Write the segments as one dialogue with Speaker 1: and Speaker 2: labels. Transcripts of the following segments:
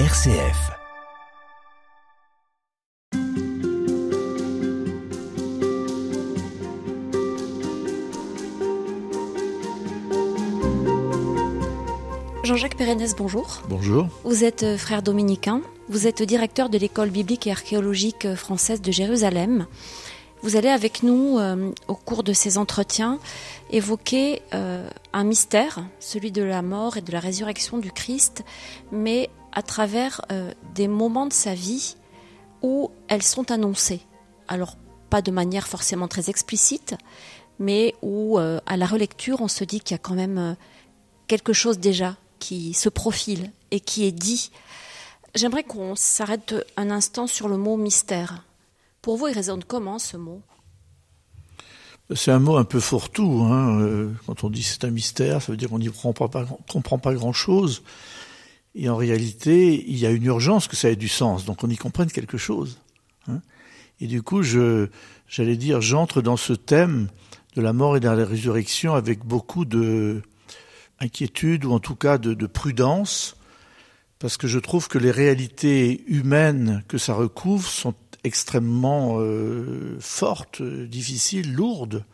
Speaker 1: RCF.
Speaker 2: Jean-Jacques Pérennes, bonjour.
Speaker 3: Bonjour.
Speaker 2: Vous êtes euh, frère dominicain, vous êtes directeur de l'école biblique et archéologique euh, française de Jérusalem. Vous allez avec nous, euh, au cours de ces entretiens, évoquer euh, un mystère, celui de la mort et de la résurrection du Christ, mais à travers euh, des moments de sa vie où elles sont annoncées. Alors, pas de manière forcément très explicite, mais où, euh, à la relecture, on se dit qu'il y a quand même euh, quelque chose déjà qui se profile et qui est dit. J'aimerais qu'on s'arrête un instant sur le mot mystère. Pour vous, il résonne comment ce mot?
Speaker 3: C'est un mot un peu fourre-tout. Hein. Quand on dit c'est un mystère, ça veut dire qu'on n'y comprend pas grand-chose. Et en réalité, il y a une urgence que ça ait du sens, donc on y comprenne quelque chose. hein. Et du coup, j'allais dire, j'entre dans ce thème de la mort et de la résurrection avec beaucoup de inquiétude ou en tout cas de, de prudence, parce que je trouve que les réalités humaines que ça recouvre sont extrêmement euh, fortes, euh, difficiles, lourdes.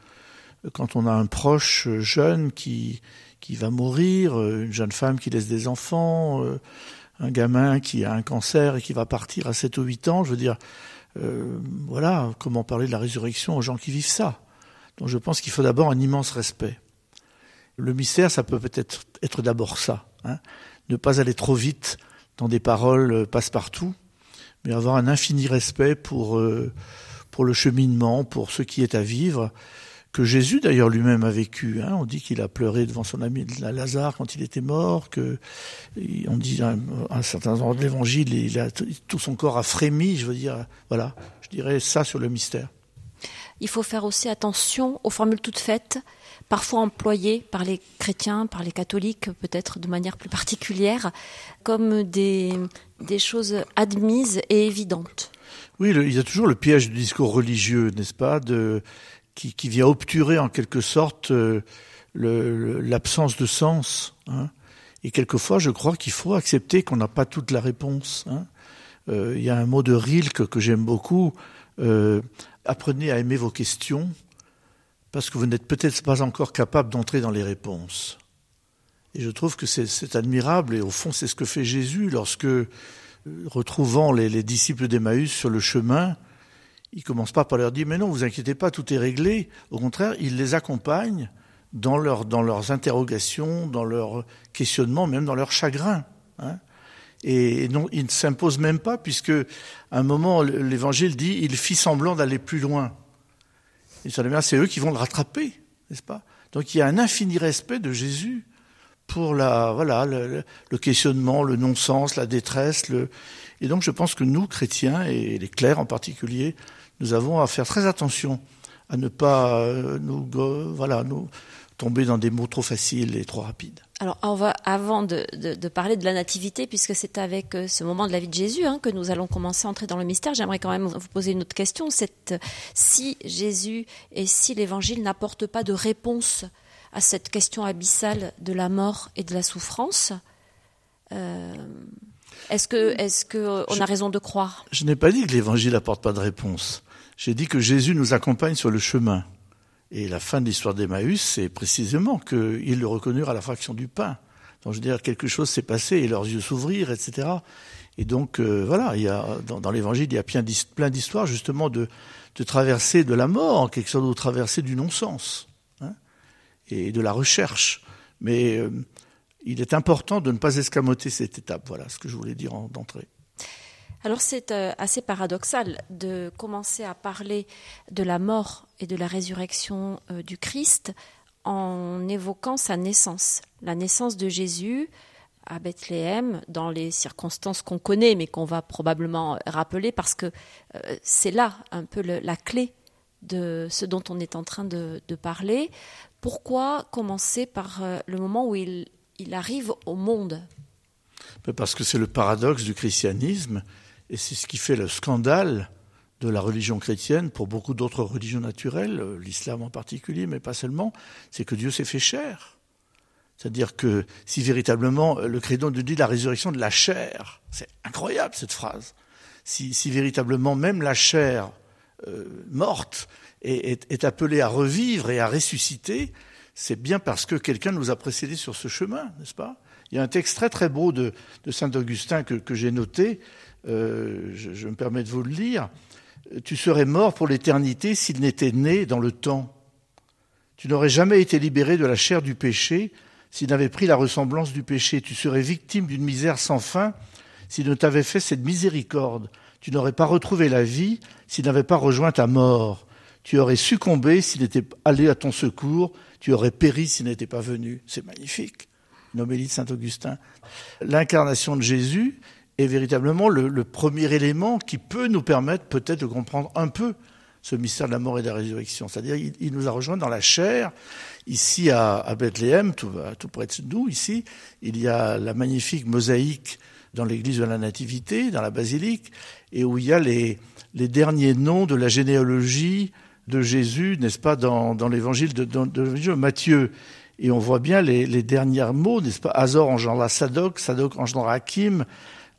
Speaker 3: Quand on a un proche euh, jeune qui, qui va mourir, euh, une jeune femme qui laisse des enfants, euh, un gamin qui a un cancer et qui va partir à 7 ou 8 ans, je veux dire, euh, voilà, comment parler de la résurrection aux gens qui vivent ça. Donc je pense qu'il faut d'abord un immense respect. Le mystère, ça peut peut-être être d'abord ça. Hein. Ne pas aller trop vite dans des paroles passe-partout, mais avoir un infini respect pour, euh, pour le cheminement, pour ce qui est à vivre, que Jésus d'ailleurs lui-même a vécu. Hein. On dit qu'il a pleuré devant son ami Lazare quand il était mort, que on dit à un, un certain endroit de l'Évangile, il a tout son corps a frémi. Je veux dire, voilà, je dirais ça sur le mystère.
Speaker 2: Il faut faire aussi attention aux formules toutes faites, parfois employées par les chrétiens, par les catholiques, peut-être de manière plus particulière, comme des, des choses admises et évidentes.
Speaker 3: Oui, le, il y a toujours le piège du discours religieux, n'est-ce pas, de, qui, vient obturer en quelque sorte euh, l'absence de sens. Hein. Et quelquefois, je crois qu'il faut accepter qu'on n'a pas toute la réponse. Hein. Euh, il y a un mot de Rilke que j'aime beaucoup. Euh, apprenez à aimer vos questions parce que vous n'êtes peut-être pas encore capable d'entrer dans les réponses. Et je trouve que c'est admirable et au fond c'est ce que fait Jésus lorsque, retrouvant les, les disciples d'Emmaüs sur le chemin, il commence pas par leur dire mais non vous inquiétez pas tout est réglé. Au contraire il les accompagne dans, leur, dans leurs interrogations, dans leurs questionnements, même dans leur chagrin. Hein. Et non, il ne s'impose même pas, puisque à un moment, l'Évangile dit, il fit semblant d'aller plus loin. Et c'est eux qui vont le rattraper, n'est-ce pas? Donc il y a un infini respect de Jésus pour la, voilà, le, le questionnement, le non-sens, la détresse. Le... Et donc je pense que nous, chrétiens, et les clercs en particulier, nous avons à faire très attention à ne pas euh, nous, voilà, nous tomber dans des mots trop faciles et trop rapides.
Speaker 2: Alors, on va, avant de, de, de, parler de la nativité, puisque c'est avec euh, ce moment de la vie de Jésus hein, que nous allons commencer à entrer dans le mystère, j'aimerais quand même vous poser une autre question. C'est si Jésus et si l'Évangile n'apportent pas de réponse à cette question abyssale de la mort et de la souffrance, euh, est-ce que, est-ce que on a raison de croire?
Speaker 3: Je n'ai pas dit que l'Évangile n'apporte pas de réponse. J'ai dit que Jésus nous accompagne sur le chemin. Et la fin de l'histoire d'Emmaüs, c'est précisément qu'ils le reconnurent à la fraction du pain. Donc je veux dire, quelque chose s'est passé et leurs yeux s'ouvrirent, etc. Et donc euh, voilà, il y a, dans, l'Évangile, il y a plein d'histoires justement de, de de la mort, en quelque sorte de traversée du non-sens hein, et de la recherche. Mais euh, il est important de ne pas escamoter cette étape. Voilà ce que je voulais dire d'entrée.
Speaker 2: Alors c'est euh, assez paradoxal de commencer à parler de la mort et de la résurrection euh, du Christ en évoquant sa naissance, la naissance de Jésus à Bethléem dans les circonstances qu'on connaît mais qu'on va probablement rappeler parce que euh, c'est là un peu la clé de ce dont on est en train de, parler. Pourquoi commencer par le moment où il arrive au monde?
Speaker 3: Parce que c'est le paradoxe du christianisme et c'est ce qui fait le scandale de la religion chrétienne pour beaucoup d'autres religions naturelles, l'islam en particulier, mais pas seulement, c'est que Dieu s'est fait chair. C'est-à-dire que si véritablement le credo nous dit la résurrection de la chair, c'est incroyable cette phrase. Si, si, véritablement même la chair euh, morte est, appelée à revivre et à ressusciter, c'est bien parce que quelqu'un nous a précédés sur ce chemin, n'est-ce pas? Il y a un texte très très beau de, saint Augustin que j'ai noté. Euh, je, me permets de vous le lire. Tu serais mort pour l'éternité s'il n'était né dans le temps. Tu n'aurais jamais été libéré de la chair du péché s'il n'avait pris la ressemblance du péché. Tu serais victime d'une misère sans fin s'il ne t'avait fait cette miséricorde. Tu n'aurais pas retrouvé la vie s'il n'avait pas rejoint ta mort. Tu aurais succombé s'il n'était allé à ton secours. Tu aurais péri s'il n'était pas venu. C'est magnifique. Une de Saint-Augustin. L'incarnation de Jésus est véritablement le, premier élément qui peut nous permettre peut-être de comprendre un peu ce mystère de la mort et de la résurrection. C'est-à-dire, il, nous a rejoints dans la chair. Ici, à, Bethléem, tout, près de nous, ici, il y a la magnifique mosaïque dans l'église de la Nativité, dans la basilique, et où il y a les, derniers noms de la généalogie de Jésus, n'est-ce pas, dans, l'évangile de, de, de, Matthieu. Et on voit bien les, les derniers mots, n'est-ce pas Azor engendra Sadoc, Sadoc engendra Hakim,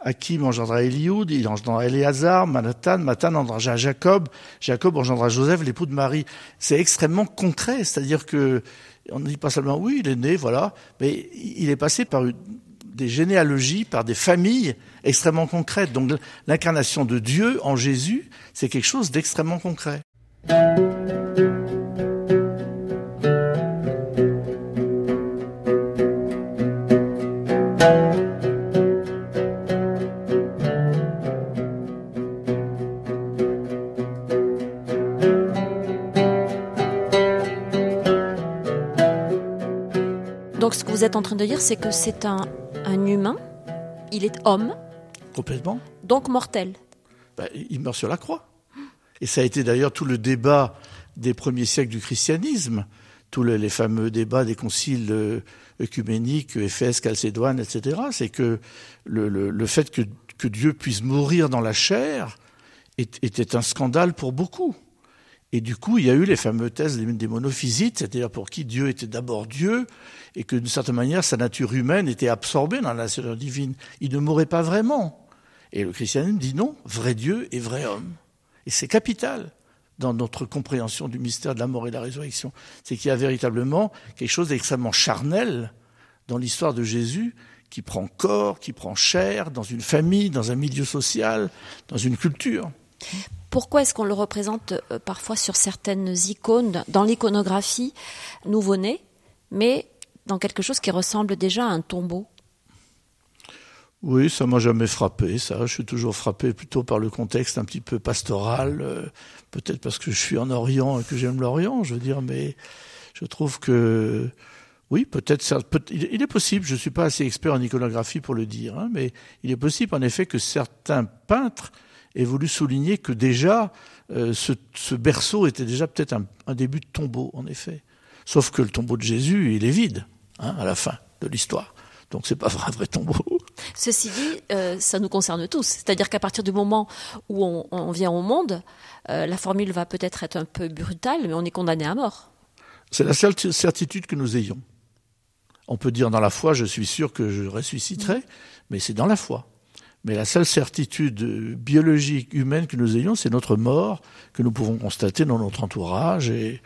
Speaker 3: Hakim engendra Eliud, il engendra Éléazar, Manatan, Matan engendra Jacob, Jacob engendra Joseph, l'époux de Marie. C'est extrêmement concret, c'est-à-dire que on ne dit pas seulement oui, il est né, voilà, mais il est passé par des généalogies, par des familles extrêmement concrètes. Donc l'incarnation de Dieu en Jésus, c'est quelque chose d'extrêmement concret.
Speaker 2: Que vous êtes en train de dire, c'est que c'est un, un, humain, il est homme.
Speaker 3: Complètement.
Speaker 2: Donc mortel.
Speaker 3: Ben, il meurt sur la croix. Et ça a été d'ailleurs tout le débat des premiers siècles du christianisme, tous les, les fameux débats des conciles euh, œcuméniques, Éphèse, Chalcédoine, etc. C'est que le, le, le fait que, que, Dieu puisse mourir dans la chair était un scandale pour beaucoup. Et du coup, il y a eu les fameuses thèses des monophysites, c'est-à-dire pour qui Dieu était d'abord Dieu, et que d'une certaine manière, sa nature humaine était absorbée dans la nature divine. Il ne mourrait pas vraiment. Et le christianisme dit non, vrai Dieu et vrai homme. Et c'est capital dans notre compréhension du mystère de la mort et de la résurrection. C'est qu'il y a véritablement quelque chose d'extrêmement charnel dans l'histoire de Jésus qui prend corps, qui prend chair, dans une famille, dans un milieu social, dans une culture.
Speaker 2: Pourquoi est-ce qu'on le représente euh, parfois sur certaines icônes, dans l'iconographie nouveau-né, mais dans quelque chose qui ressemble déjà à un tombeau?
Speaker 3: Oui, ça m'a jamais frappé, ça. Je suis toujours frappé plutôt par le contexte un petit peu pastoral, euh, peut-être parce que je suis en Orient et que j'aime l'Orient, je veux dire, mais je trouve que oui, peut-être il est possible. Je suis pas assez expert en iconographie pour le dire, hein, mais il est possible en effet que certains peintres aient voulu souligner que déjà euh, ce, ce, berceau était déjà peut-être un, un, début de tombeau, en effet. Sauf que le tombeau de Jésus, il est vide hein, à la fin de l'histoire. Donc c'est pas un vrai tombeau.
Speaker 2: Ceci dit, euh, ça nous concerne tous. C'est-à-dire qu'à partir du moment où on, on vient au monde, euh, la formule va peut-être être un peu brutale, mais on est condamné à mort.
Speaker 3: C'est la seule certitude que nous ayons. On peut dire dans la foi, je suis sûr que je ressusciterai, mmh. mais c'est dans la foi. Mais la seule certitude biologique, humaine que nous ayons, c'est notre mort, que nous pouvons constater dans notre entourage. Et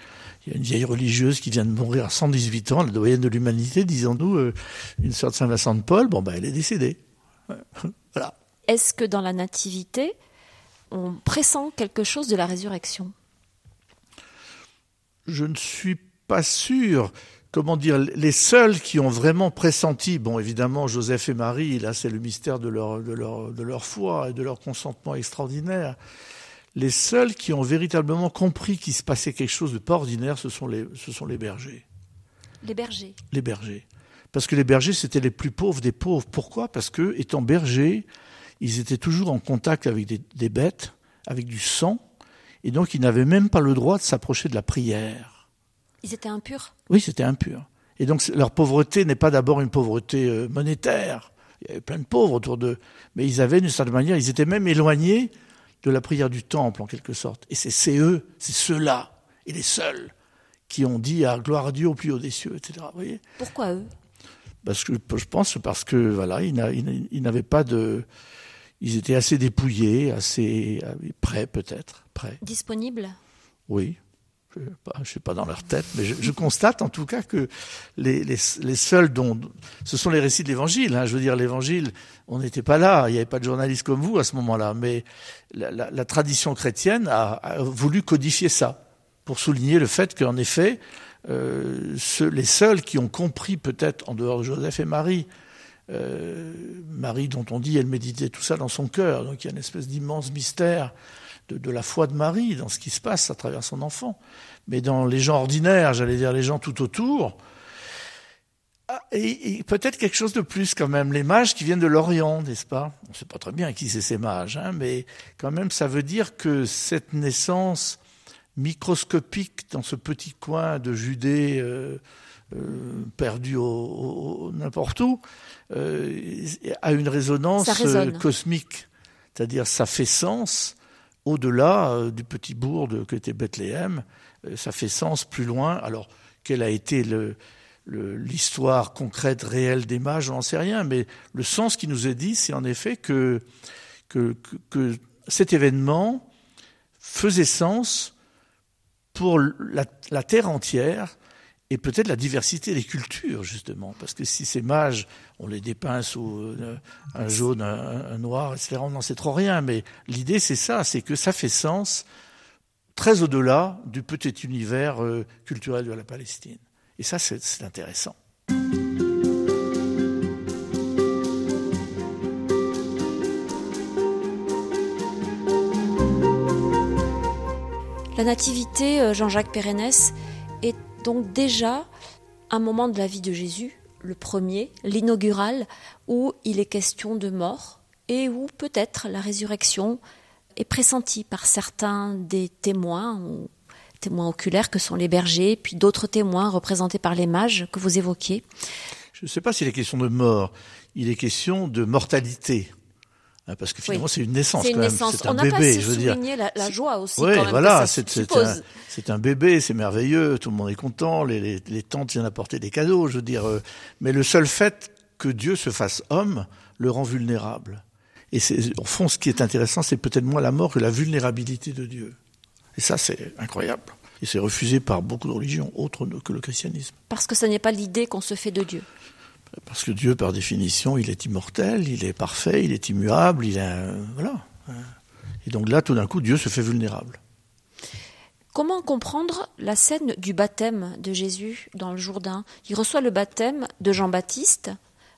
Speaker 3: il y a une vieille religieuse qui vient de mourir à 118 ans, la doyenne de l'humanité, disons-nous, euh, une sœur de Saint-Vincent de Paul, bon, ben, elle est décédée. voilà.
Speaker 2: Est-ce que dans la nativité, on pressent quelque chose de la résurrection?
Speaker 3: Je ne suis pas sûr comment dire, les seuls qui ont vraiment pressenti, bon évidemment Joseph et Marie, là c'est le mystère de leur, de, leur, de leur foi et de leur consentement extraordinaire, les seuls qui ont véritablement compris qu'il se passait quelque chose de pas ordinaire, ce sont les, ce sont les bergers.
Speaker 2: Les bergers
Speaker 3: Les bergers. Parce que les bergers, c'était les plus pauvres des pauvres. Pourquoi? Parce que, étant bergers, ils étaient toujours en contact avec des, des bêtes, avec du sang, et donc ils n'avaient même pas le droit de s'approcher de la prière.
Speaker 2: Ils étaient impurs
Speaker 3: Oui, c'était impur. Et donc leur pauvreté n'est pas d'abord une pauvreté euh, monétaire. Il y avait plein de pauvres autour d'eux. Mais ils avaient, d'une certaine manière, ils étaient même éloignés de la prière du temple, en quelque sorte. Et c'est eux, c'est ceux-là, et les seuls, qui ont dit à gloire à Dieu au plus haut des cieux, etc. Vous voyez?
Speaker 2: Pourquoi eux?
Speaker 3: Parce que je pense parce que voilà, ils n'avaient pas de, ils étaient assez dépouillés, assez prêts peut-être, prêts.
Speaker 2: Disponibles?
Speaker 3: Oui. Je ne suis pas dans leur tête, mais je, constate en tout cas que les, seuls dont ce sont les récits de l'Évangile. Hein, je veux dire, l'Évangile, on n'était pas là, il n'y avait pas de journalistes comme vous à ce moment-là, mais la, tradition chrétienne a, a, voulu codifier ça pour souligner le fait qu'en effet, euh, les seuls qui ont compris peut-être en dehors de Joseph et Marie, euh, Marie dont on dit elle méditait tout ça dans son cœur, donc il y a une espèce d'immense mystère de, de, la foi de Marie dans ce qui se passe à travers son enfant. Mais dans les gens ordinaires, j'allais dire les gens tout autour, ah, et, et peut-être quelque chose de plus quand même, les mages qui viennent de l'Orient, n'est-ce pas? On ne sait pas très bien qui c'est ces mages, hein, mais quand même ça veut dire que cette naissance microscopique dans ce petit coin de Judée euh, euh, perdu au, n'importe où, euh, a une résonance cosmique. C'est-à-dire ça fait sens au-delà du petit bourg que était Bethléem, ça fait sens plus loin. Alors, quelle a été l'histoire concrète, réelle des mages, on n'en sait rien, mais le sens qui nous est dit, c'est en effet que, cet événement faisait sens pour la terre entière et peut-être la diversité des cultures, justement. Parce que si ces mages, on les dépeint sous euh, un jaune, un, noir, etc., on n'en sait trop rien. Mais l'idée, c'est ça, c'est que ça fait sens très au-delà du petit univers euh, culturel de la Palestine. Et ça, c'est intéressant.
Speaker 2: La nativité, euh, Jean-Jacques Pérennes, donc déjà un moment de la vie de Jésus, le premier, l'inaugural, où il est question de mort et où peut-être la résurrection est pressentie par certains des témoins, témoins oculaires que sont les bergers, puis d'autres témoins représentés par les mages que vous évoquiez.
Speaker 3: Je ne sais pas s'il est question de mort, il est question de mortalité. Hein, parce que finalement, c'est une naissance.
Speaker 2: C'est
Speaker 3: C'est
Speaker 2: un bébé. je veux dire. La, la joie aussi. Oui,
Speaker 3: voilà. C'est un, un, bébé, c'est merveilleux. Tout le monde est content. Les, les, les, tantes viennent apporter des cadeaux. Je veux dire. Euh, mais le seul fait que Dieu se fasse homme le rend vulnérable. Et au fond, ce qui est intéressant, c'est peut-être moins la mort que la vulnérabilité de Dieu. Et ça, c'est incroyable. Et c'est refusé par beaucoup de religions autres que le christianisme.
Speaker 2: Parce que ce n'est pas l'idée qu'on se fait de Dieu.
Speaker 3: Parce que Dieu, par définition, il est immortel, il est parfait, il est immuable, il est. voilà. Et donc là, tout d'un coup, Dieu se fait vulnérable.
Speaker 2: Comment comprendre la scène du baptême de Jésus dans le Jourdain? Il reçoit le baptême de Jean-Baptiste,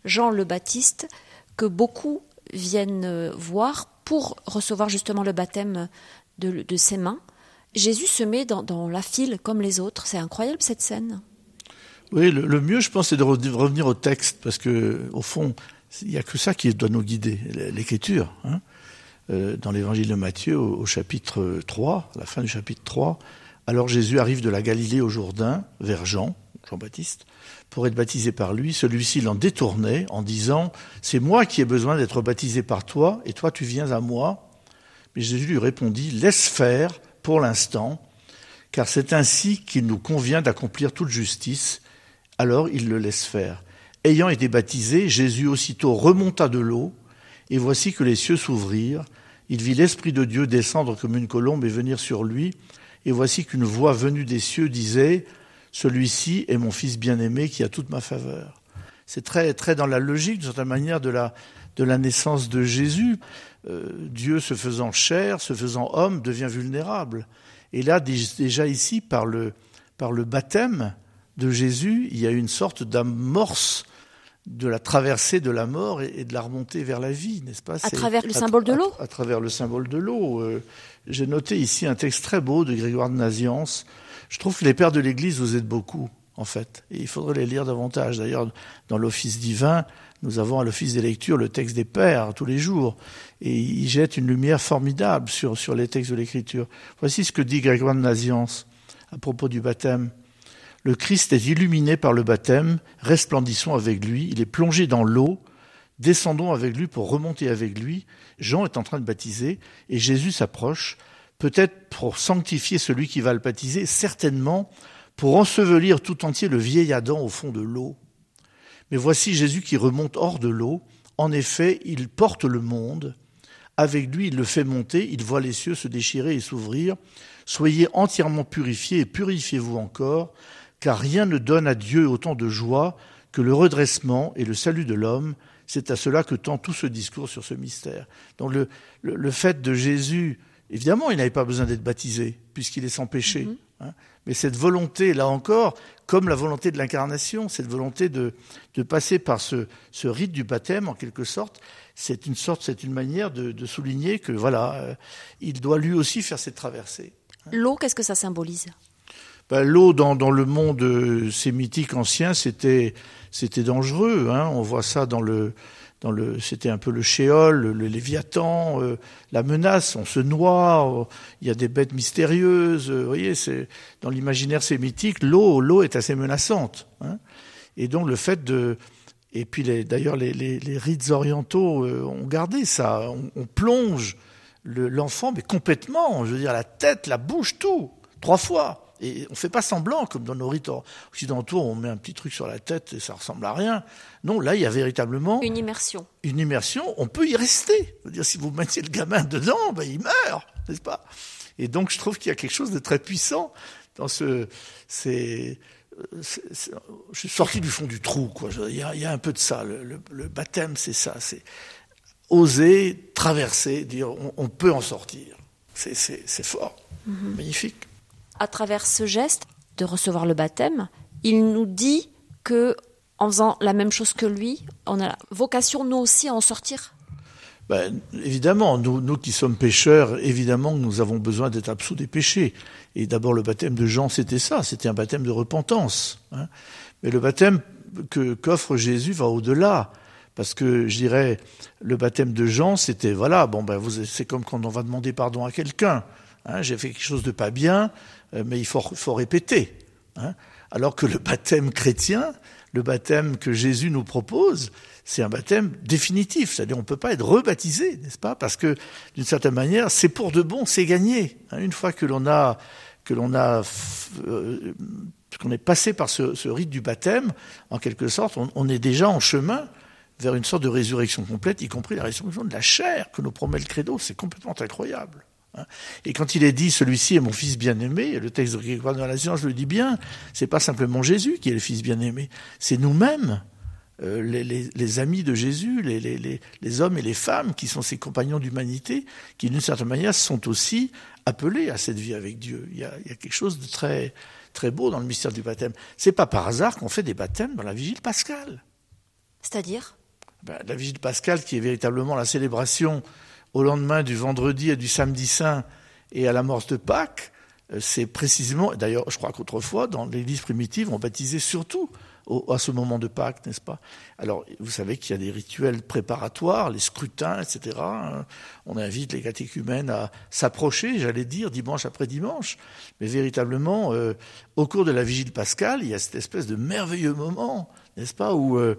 Speaker 2: Jean le Baptiste, que beaucoup viennent voir pour recevoir justement le baptême de, ses mains. Jésus se met dans la file comme les autres. C'est incroyable cette scène.
Speaker 3: Oui, le, mieux, je pense, c'est de revenir au texte, parce que au fond, il n'y a que ça qui doit nous guider, l'écriture. Hein. Euh, dans l'évangile de Matthieu, au, chapitre 3, à la fin du chapitre 3, alors Jésus arrive de la Galilée au Jourdain, vers Jean, Jean-Baptiste, pour être baptisé par lui. Celui-ci l'en détournait en disant, c'est moi qui ai besoin d'être baptisé par toi, et toi tu viens à moi. Mais Jésus lui répondit, laisse faire pour l'instant, car c'est ainsi qu'il nous convient d'accomplir toute justice. Alors il le laisse faire. Ayant été baptisé, Jésus aussitôt remonta de l'eau, et voici que les cieux s'ouvrirent. Il vit l'Esprit de Dieu descendre comme une colombe et venir sur lui, et voici qu'une voix venue des cieux disait, Celui-ci est mon Fils bien-aimé qui a toute ma faveur. C'est très, très dans la logique, d'une certaine manière, de la, de la naissance de Jésus. Euh, Dieu se faisant chair, se faisant homme, devient vulnérable. Et là, déjà ici, par le, par le baptême, de Jésus, il y a une sorte d'amorce de la traversée de la mort et, de la remontée vers la vie, n'est-ce pas?
Speaker 2: À travers le symbole de l'eau?
Speaker 3: à, travers le symbole de l'eau. Euh, j'ai noté ici un texte très beau de Grégoire de Naziance. Je trouve que les pères de l'Église vous aident beaucoup, en fait. Et il faudrait les lire davantage. D'ailleurs, dans l'office divin, nous avons à l'office des lectures le texte des pères tous les jours. Et il jette une lumière formidable sur, sur les textes de l'Écriture. Voici ce que dit Grégoire de Naziance à propos du baptême. Le Christ est illuminé par le baptême, resplendissons avec lui, il est plongé dans l'eau, descendons avec lui pour remonter avec lui. Jean est en train de baptiser et Jésus s'approche, peut-être pour sanctifier celui qui va le baptiser, certainement pour ensevelir tout entier le vieil Adam au fond de l'eau. Mais voici Jésus qui remonte hors de l'eau. En effet, il porte le monde. Avec lui, il le fait monter, il voit les cieux se déchirer et s'ouvrir. Soyez entièrement purifiés et purifiez-vous encore, car rien ne donne à Dieu autant de joie que le redressement et le salut de l'homme. C'est à cela que tend tout ce discours sur ce mystère. Donc le, le, fait de Jésus, évidemment, il n'avait pas besoin d'être baptisé, puisqu'il est sans péché. Mm-hmm. Hein. Mais cette volonté, là encore, comme la volonté de l'incarnation, cette volonté de, de passer par ce, ce, rite du baptême, en quelque sorte, c'est une sorte, c'est une manière de, de, souligner que voilà, euh, il doit lui aussi faire cette traversée.
Speaker 2: L'eau, qu'est-ce que ça symbolise?
Speaker 3: Ben, L'eau dans, dans, le monde euh, sémitique ancien, c'était c'était dangereux. Hein. On voit ça dans le dans le, c'était un peu le shéol, le, léviathan, euh, la menace. On se noie, il y a des bêtes mystérieuses. vous voyez, c'est dans l'imaginaire sémitique, l'eau, l'eau est assez menaçante. Hein. Et donc le fait de, et puis d'ailleurs les, les, les, rites orientaux euh, ont gardé ça. On, on plonge l'enfant, mais complètement. Je veux dire, la tête, la bouche, tout, trois fois. Et on ne fait pas semblant, comme dans nos rites occidentaux, on met un petit truc sur la tête et ça ressemble à rien. Non, là, il y a véritablement...
Speaker 2: Une immersion.
Speaker 3: Une immersion, on peut y rester. Dire, si vous mettez le gamin dedans, ben, il meurt, n'est-ce pas? Et donc, je trouve qu'il y a quelque chose de très puissant dans ce... C'est, je suis sorti du fond du trou, quoi. Il y a, il y a un peu de ça. Le, le, baptême, c'est ça. C'est oser traverser, dire on, peut en sortir. C'est fort, mhm. magnifique
Speaker 2: à travers ce geste de recevoir le baptême, il nous dit que en faisant la même chose que lui, on a vocation nous aussi à en sortir.
Speaker 3: Ben, évidemment, nous, nous qui sommes pécheurs, évidemment nous avons besoin d'être absous des péchés. Et d'abord le baptême de Jean, c'était ça, c'était un baptême de repentance. Hein. Mais le baptême que qu'offre Jésus va au-delà. Parce que je dirais, le baptême de Jean, c'était voilà, bon ben c'est comme quand on va demander pardon à quelqu'un. Hein, J'ai fait quelque chose de pas bien, mais il faut, faut répéter. Hein. Alors que le baptême chrétien, le baptême que Jésus nous propose, c'est un baptême définitif. C'est-à-dire, on ne peut pas être rebaptisé, n'est-ce pas? Parce que, d'une certaine manière, c'est pour de bon, c'est gagné. Hein. Une fois que l'on a, que l'on a, euh, qu'on est passé par ce, ce, rite du baptême, en quelque sorte, on, on, est déjà en chemin vers une sorte de résurrection complète, y compris la résurrection de la chair que nous promet le credo. C'est complètement incroyable. Hein. Et quand il est dit celui-ci est mon fils bien-aimé, le texte de dans la science le dit bien, c'est pas simplement Jésus qui est le fils bien-aimé, c'est nous-mêmes, euh, les, les, les, amis de Jésus, les, les, hommes et les femmes qui sont ses compagnons d'humanité, qui d'une certaine manière sont aussi appelés à cette vie avec Dieu. Il y a, il y a quelque chose de très très beau dans le mystère du baptême. C'est pas par hasard qu'on fait des baptêmes dans la vigile pascale.
Speaker 2: C'est-à-dire?
Speaker 3: Ben, La vigile pascale qui est véritablement la célébration au lendemain du vendredi et du samedi saint et à la mort de Pâques, euh, c'est précisément, d'ailleurs je crois qu'autrefois, dans l'Église primitive, on baptisait surtout à ce moment de Pâques, n'est-ce pas? Alors, vous savez qu'il y a des rituels préparatoires, les scrutins, etc. Hein. On invite les catéchumènes à s'approcher, j'allais dire, dimanche après dimanche. Mais véritablement, euh, au cours de la vigile pascale, il y a cette espèce de merveilleux moment, n'est-ce pas, où euh,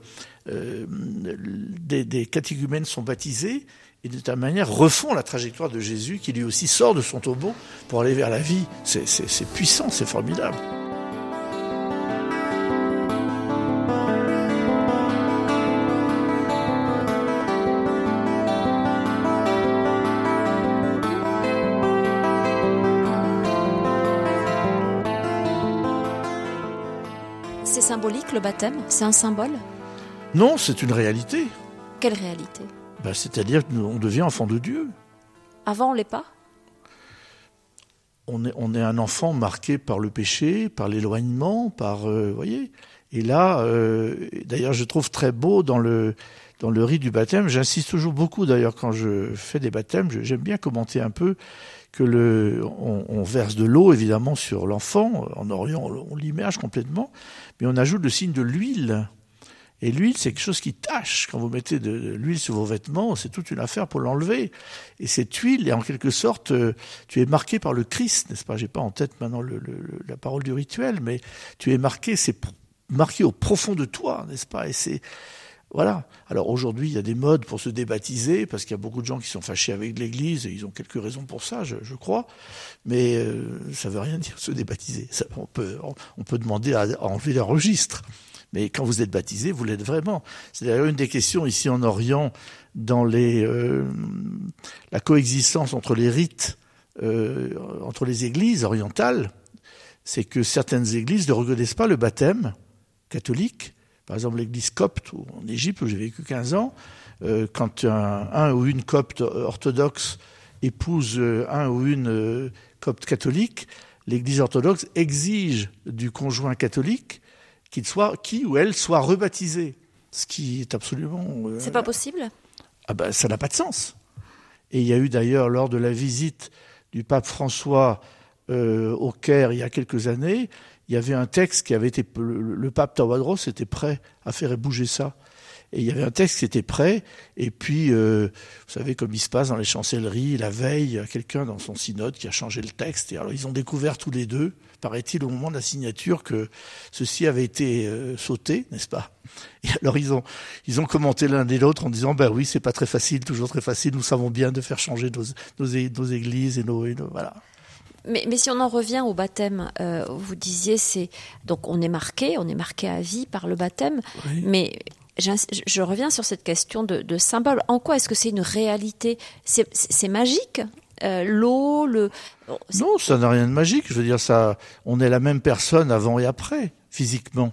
Speaker 3: des, des catéchumènes sont baptisés et de ta manière refont la trajectoire de Jésus qui lui aussi sort de son tombeau pour aller vers la vie. C'est puissant, c'est formidable.
Speaker 2: C'est symbolique le baptême? C'est un symbole?
Speaker 3: Non, c'est une réalité.
Speaker 2: Quelle réalité?
Speaker 3: Ben, C'est-à-dire qu'on devient enfant de Dieu.
Speaker 2: Avant, on l'est pas?
Speaker 3: On est, on est un enfant marqué par le péché, par l'éloignement, par... Euh, voyez? Et là, euh, d'ailleurs, je trouve très beau dans le, dans le rite du baptême, j'insiste toujours beaucoup d'ailleurs quand je fais des baptêmes, j'aime bien commenter un peu que le, on, on verse de l'eau évidemment sur l'enfant, en Orient on, on l'immerge complètement, mais on ajoute le signe de l'huile. Et l'huile, c'est quelque chose qui tâche. Quand vous mettez de, l'huile sur vos vêtements, c'est toute une affaire pour l'enlever. Et cette huile, est en quelque sorte, euh, tu es marqué par le Christ, n'est-ce pas? J'ai pas en tête maintenant le, le, la parole du rituel, mais tu es marqué, c'est marqué au profond de toi, n'est-ce pas? Et c'est voilà. Alors aujourd'hui, il y a des modes pour se débaptiser, parce qu'il y a beaucoup de gens qui sont fâchés avec l'Église, et ils ont quelques raisons pour ça, je, je crois. Mais euh, ça veut rien dire se débaptiser. On, peut, on, peut demander à, enlever les registres. Mais quand vous êtes baptisé, vous l'êtes vraiment. C'est d'ailleurs une des questions ici en Orient dans euh, la coexistence entre les rites, euh, entre les églises orientales, c'est que certaines églises ne reconnaissent pas le baptême catholique. Par exemple, l'église copte en Égypte, où j'ai vécu 15 ans, euh, quand un, ou une copte orthodoxe épouse un ou une copte catholique, l'Église orthodoxe exige du conjoint catholique qu'il soit, qui ou elle soit rebaptisé, ce qui est absolument.
Speaker 2: Euh, c'est pas possible?
Speaker 3: Ah ben, ça n'a pas de sens. Et il y a eu d'ailleurs lors de la visite du pape François euh, au Caire il y a quelques années, il y avait un texte qui avait été le, le pape Tawadros était prêt à faire bouger ça. Et il y avait un texte qui était prêt, et puis, euh, vous savez, comme il se passe dans les chancelleries, la veille, il y a quelqu'un dans son synode qui a changé le texte. Et alors, ils ont découvert tous les deux, paraît-il, au moment de la signature, que ceci avait été euh, sauté, n'est-ce pas? Et alors, ils ont, ils ont commenté l'un et l'autre en disant, ben oui, c'est pas très facile, toujours très facile, nous savons bien de faire changer nos, nos, nos églises et nos, et nos voilà.
Speaker 2: Mais, mais, si on en revient au baptême, euh, vous disiez c'est donc on est marqué, on est marqué à vie par le baptême, oui. mais je reviens sur cette question de, symbole. En quoi est-ce que c'est une réalité? C'est magique? Euh, L'eau, le...
Speaker 3: Non, ça n'a rien de magique. Je veux dire, ça, on est la même personne avant et après, physiquement.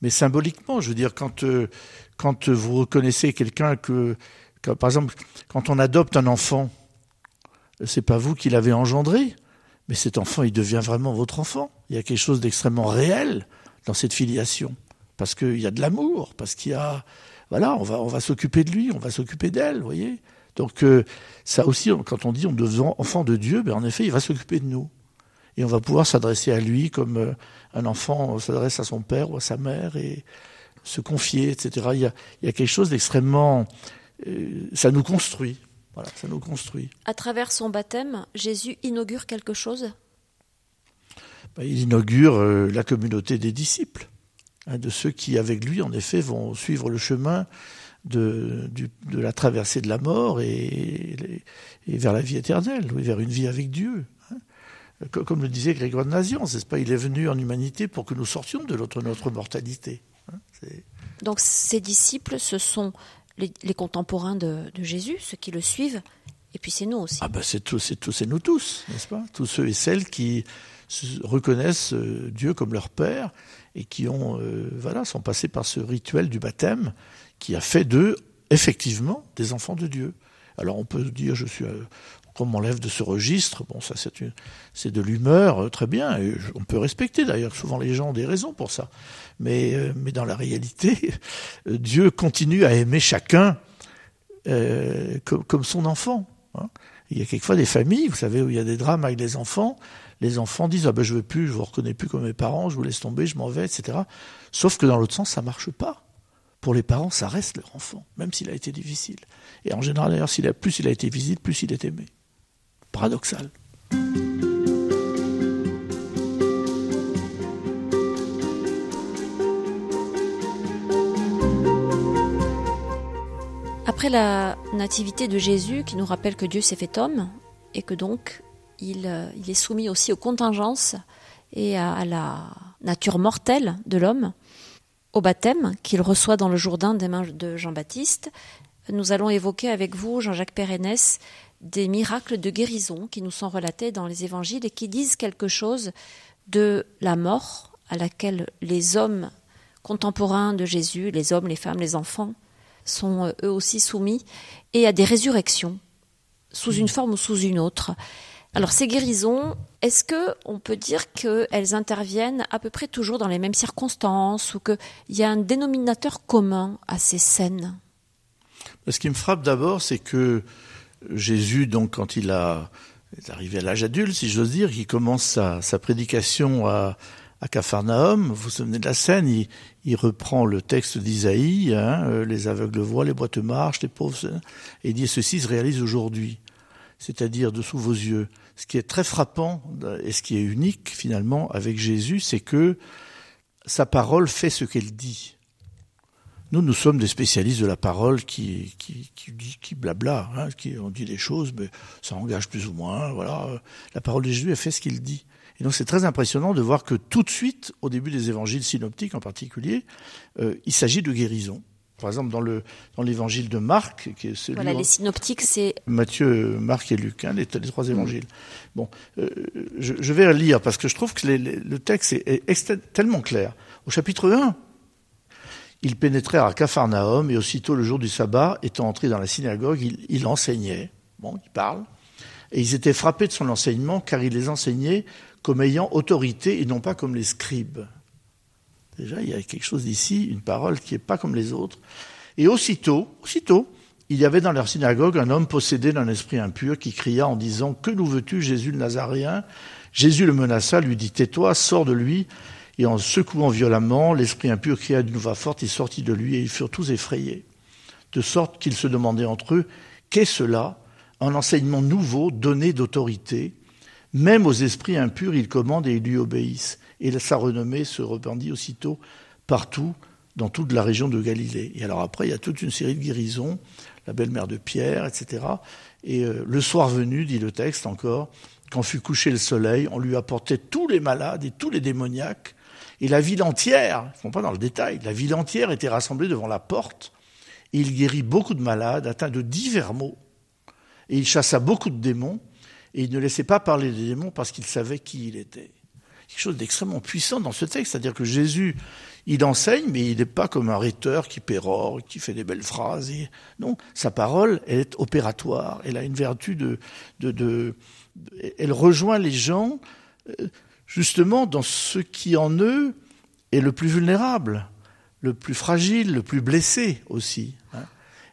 Speaker 3: Mais symboliquement, je veux dire, quand, euh, quand vous reconnaissez quelqu'un que, que, par exemple, quand on adopte un enfant, c'est pas vous qui l'avez engendré, mais cet enfant, il devient vraiment votre enfant. Il y a quelque chose d'extrêmement réel dans cette filiation parce qu'il y a de l'amour, parce qu'il y a, voilà, on va, on va s'occuper de lui, on va s'occuper d'elle, vous voyez. Donc euh, ça aussi, quand on dit on devient enfant de Dieu, ben en effet, il va s'occuper de nous. Et on va pouvoir s'adresser à lui comme euh, un enfant s'adresse à son père ou à sa mère et se confier, etc. Il y a, il y a quelque chose d'extrêmement... Euh, ça nous construit. Voilà, ça nous construit.
Speaker 2: À travers son baptême, Jésus inaugure quelque chose?
Speaker 3: Ben, Il inaugure euh, la communauté des disciples. Hein, de ceux qui, avec lui, en effet, vont suivre le chemin de, du, de la traversée de la mort et, et, vers la vie éternelle, oui, vers une vie avec Dieu. Hein. Comme le disait Grégoire de Nazian, c'est pas, il est venu en humanité pour que nous sortions de notre, notre mortalité. Hein,
Speaker 2: Donc ces disciples, ce sont les, les contemporains de, de, Jésus, ceux qui le suivent, et puis c'est nous aussi.
Speaker 3: Ah ben c'est tout, c'est tout, c'est nous tous, n'est-ce pas? Tous ceux et celles qui reconnaissent euh, Dieu comme leur Père et qui ont, euh, voilà, sont passés par ce rituel du baptême qui a fait d'eux, effectivement, des enfants de Dieu. Alors on peut dire, je suis, euh, m'enlève de ce registre, bon, ça c'est, de l'humeur, euh, très bien, on peut respecter d'ailleurs, souvent les gens ont des raisons pour ça. Mais, euh, mais dans la réalité, Dieu continue à aimer chacun euh, comme, comme, son enfant. Hein. Il y a quelquefois des familles, vous savez, où il y a des drames avec les enfants, les enfants disent ah ben je veux plus, je vous reconnais plus comme mes parents, je vous laisse tomber, je m'en vais, etc. Sauf que dans l'autre sens, ça marche pas. Pour les parents, ça reste leur enfant, même s'il a été difficile. Et en général, d'ailleurs, plus il a été difficile, plus il est aimé. Paradoxal.
Speaker 2: Après la nativité de Jésus, qui nous rappelle que Dieu s'est fait homme, et que donc il, euh, il, est soumis aussi aux contingences et à, à la nature mortelle de l'homme, au baptême qu'il reçoit dans le Jourdain des mains de Jean-Baptiste. Nous allons évoquer avec vous, Jean-Jacques Pérennes, des miracles de guérison qui nous sont relatés dans les évangiles et qui disent quelque chose de la mort à laquelle les hommes contemporains de Jésus, les hommes, les femmes, les enfants, sont euh, eux aussi soumis, et à des résurrections, sous une forme ou sous une autre. Alors ces guérisons, est-ce que on peut dire qu'elles interviennent à peu près toujours dans les mêmes circonstances ou qu'il y a un dénominateur commun à ces scènes?
Speaker 3: Ce qui me frappe d'abord, c'est que Jésus, donc quand il est arrivé à l'âge adulte, si j'ose dire, il commence sa, prédication à, à Capharnaüm, vous vous souvenez de la scène, il, il reprend le texte d'Isaïe, hein, les aveugles voient, les boîtes marchent, les pauvres, et il dit ceci se réalise aujourd'hui, c'est-à-dire dessous vos yeux ce qui est très frappant et ce qui est unique finalement avec Jésus, c'est que sa parole fait ce qu'elle dit. Nous, nous sommes des spécialistes de la parole qui, qui, qui, blabla, hein, qui on dit des choses, mais ça engage plus ou moins. Voilà, la parole de Jésus, fait ce qu'il dit. Et donc c'est très impressionnant de voir que tout de suite, au début des évangiles synoptiques en particulier, euh, il s'agit de guérison. Par exemple, dans le dans l'évangile de Marc, qui est celui
Speaker 2: Voilà, les synoptiques, c'est
Speaker 3: Matthieu, Marc et Luc, hein, les, les trois évangiles. Bon, euh, je, je vais lire parce que je trouve que les- les- le texte est, tellement clair. Au chapitre 1, ils pénétrèrent à Capharnaüm et aussitôt le jour du sabbat, étant entrés dans la synagogue, il, il enseignait. Bon, il parle. Et ils étaient frappés de son enseignement car il les enseignait comme ayant autorité et non pas comme les scribes. Déjà, il y a quelque chose d'ici, une parole qui n'est pas comme les autres. Et aussitôt, aussitôt, il y avait dans leur synagogue un homme possédé d'un esprit impur qui cria en disant Que nous veux-tu, Jésus le Nazaréen? Jésus le menaça, lui dit Tais-toi, sors de lui. Et en secouant violemment, l'esprit impur cria d'une voix forte et sortit de lui, et ils furent tous effrayés. De sorte qu'ils se demandaient entre eux Qu'est cela? Un enseignement nouveau donné d'autorité. Même aux esprits impurs, il commande et ils lui obéissent. Et sa renommée se répandit aussitôt partout, dans toute la région de Galilée. Et alors après, il y a toute une série de guérisons, la belle-mère de Pierre, etc. Et euh, le soir venu, dit le texte encore, quand fut couché le soleil, on lui apportait tous les malades et tous les démoniaques. Et la ville entière, ils ne font pas dans le détail, la ville entière était rassemblée devant la porte. Et il guérit beaucoup de malades, atteints de divers maux. Et il chassa beaucoup de démons. Et il ne laissait pas parler des démons parce qu'il savait qui il était. Quelque chose d'extrêmement puissant dans ce texte. C'est-à-dire que Jésus, il enseigne, mais il n'est pas comme un rhéteur qui pérore, qui fait des belles phrases. Non, sa parole, elle est opératoire. Elle a une vertu de, de, elle rejoint les gens euh, justement dans ce qui en eux est le plus vulnérable, le plus fragile, le plus blessé aussi. hein.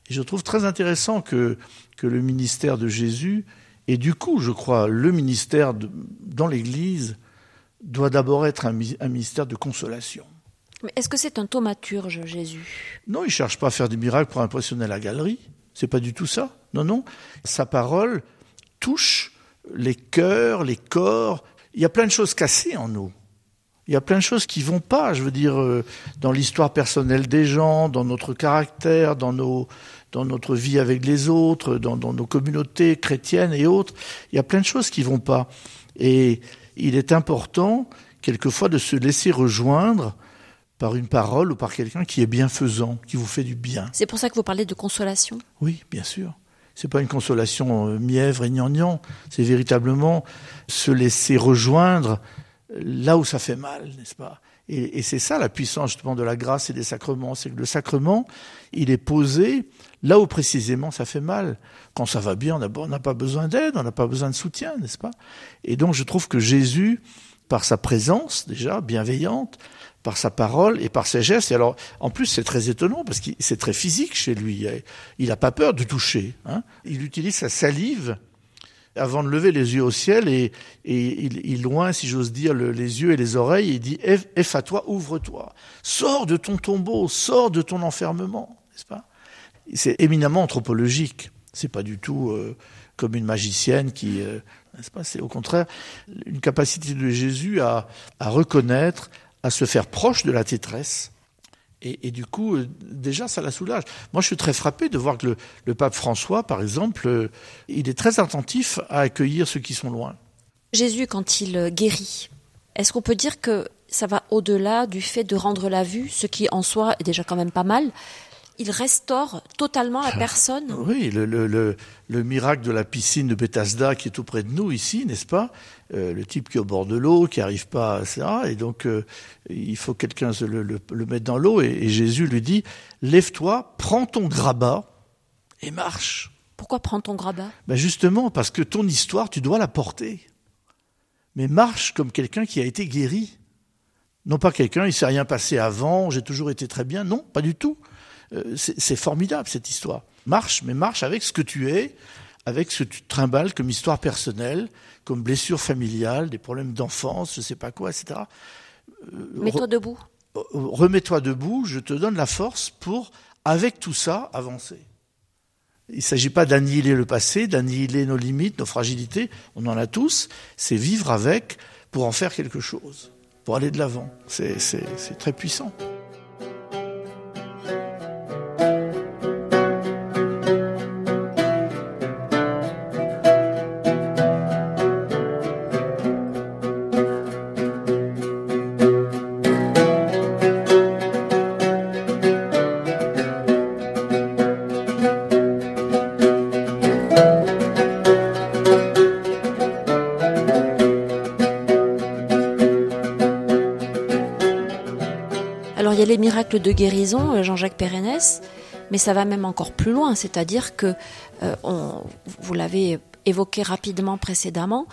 Speaker 3: Et je trouve très intéressant que, que le ministère de Jésus, et du coup, je crois, le ministère dans l'Église, doit d'abord être un, mi- un ministère de consolation.
Speaker 2: Mais est-ce que c'est un thaumaturge, Jésus?
Speaker 3: Non, il cherche pas à faire des miracles pour impressionner la galerie. C'est pas du tout ça. Non, non. Sa parole touche les cœurs, les corps. Il y a plein de choses cassées en nous. Il y a plein de choses qui vont pas, je veux dire, euh, dans l'histoire personnelle des gens, dans notre caractère, dans nos, dans notre vie avec les autres, dans, dans nos communautés chrétiennes et autres. Il y a plein de choses qui vont pas. Et il est important, quelquefois, de se laisser rejoindre par une parole ou par quelqu'un qui est bienfaisant, qui vous fait du bien.
Speaker 2: C'est pour ça que vous parlez de consolation?
Speaker 3: Oui, bien sûr. C'est pas une consolation euh, mièvre et gnangnan. C'est véritablement se laisser rejoindre là où ça fait mal, n'est-ce pas? Et, et c'est ça la puissance justement de la grâce et des sacrements. C'est que le sacrement, il est posé là où précisément ça fait mal. Quand ça va bien, on n'a pas besoin d'aide, on n'a pas besoin de soutien, n'est-ce pas? Et donc je trouve que Jésus, par sa présence déjà bienveillante, par sa parole et par ses gestes. Et alors, en plus, c'est très étonnant parce que c'est très physique chez lui. Il n'a pas peur de toucher. Hein. Il utilise sa salive avant de lever les yeux au ciel et, et il, loin, si j'ose dire, le- les yeux et les oreilles. Il dit Eff Eff à toi, ouvre-toi, sors de ton tombeau, sors de ton enfermement, n'est-ce pas? C'est éminemment anthropologique. C'est pas du tout euh, comme une magicienne qui, euh, n'est-ce pas? C'est au contraire une capacité de Jésus à, à reconnaître, à se faire proche de la détresse. Et, et du coup, euh, déjà, ça la soulage. Moi, je suis très frappé de voir que le, le pape François, par exemple, euh, il est très attentif à accueillir ceux qui sont loin.
Speaker 2: Jésus, quand il euh, guérit, est-ce qu'on peut dire que ça va au-delà du fait de rendre la vue, ce qui en soi est déjà quand même pas mal? Il restaure totalement la personne?
Speaker 3: Oui, le, le, le, le miracle de la piscine de Bethesda qui est tout près de nous ici, n'est-ce pas? Euh, Le type qui est au bord de l'eau, qui n'arrive pas, etc. Et donc, euh, il faut que quelqu'un le, le, le mette dans l'eau. Et, et Jésus lui dit, lève-toi, prends ton grabat et marche.
Speaker 2: Pourquoi prends ton grabat?
Speaker 3: Ben justement, parce que ton histoire, tu dois la porter. Mais marche comme quelqu'un qui a été guéri. Non pas quelqu'un, il s'est rien passé avant, j'ai toujours été très bien. Non, pas du tout. Euh, c'est formidable cette histoire. Marche, mais marche avec ce que tu es, avec ce que tu trimbales comme histoire personnelle, comme blessure familiale, des problèmes d'enfance, je sais pas quoi, etc. Euh,
Speaker 2: Mets-toi debout.
Speaker 3: re- remets-toi debout, je te donne la force pour, avec tout ça, avancer. Il ne s'agit pas d'annihiler le passé, d'annihiler nos limites, nos fragilités, on en a tous, c'est vivre avec pour en faire quelque chose, pour aller de l'avant. C'est très puissant.
Speaker 2: De guérison, Jean-Jacques Pérenès, mais ça va même encore plus loin, c'est-à-dire que, on, vous l'avez évoqué rapidement précédemment,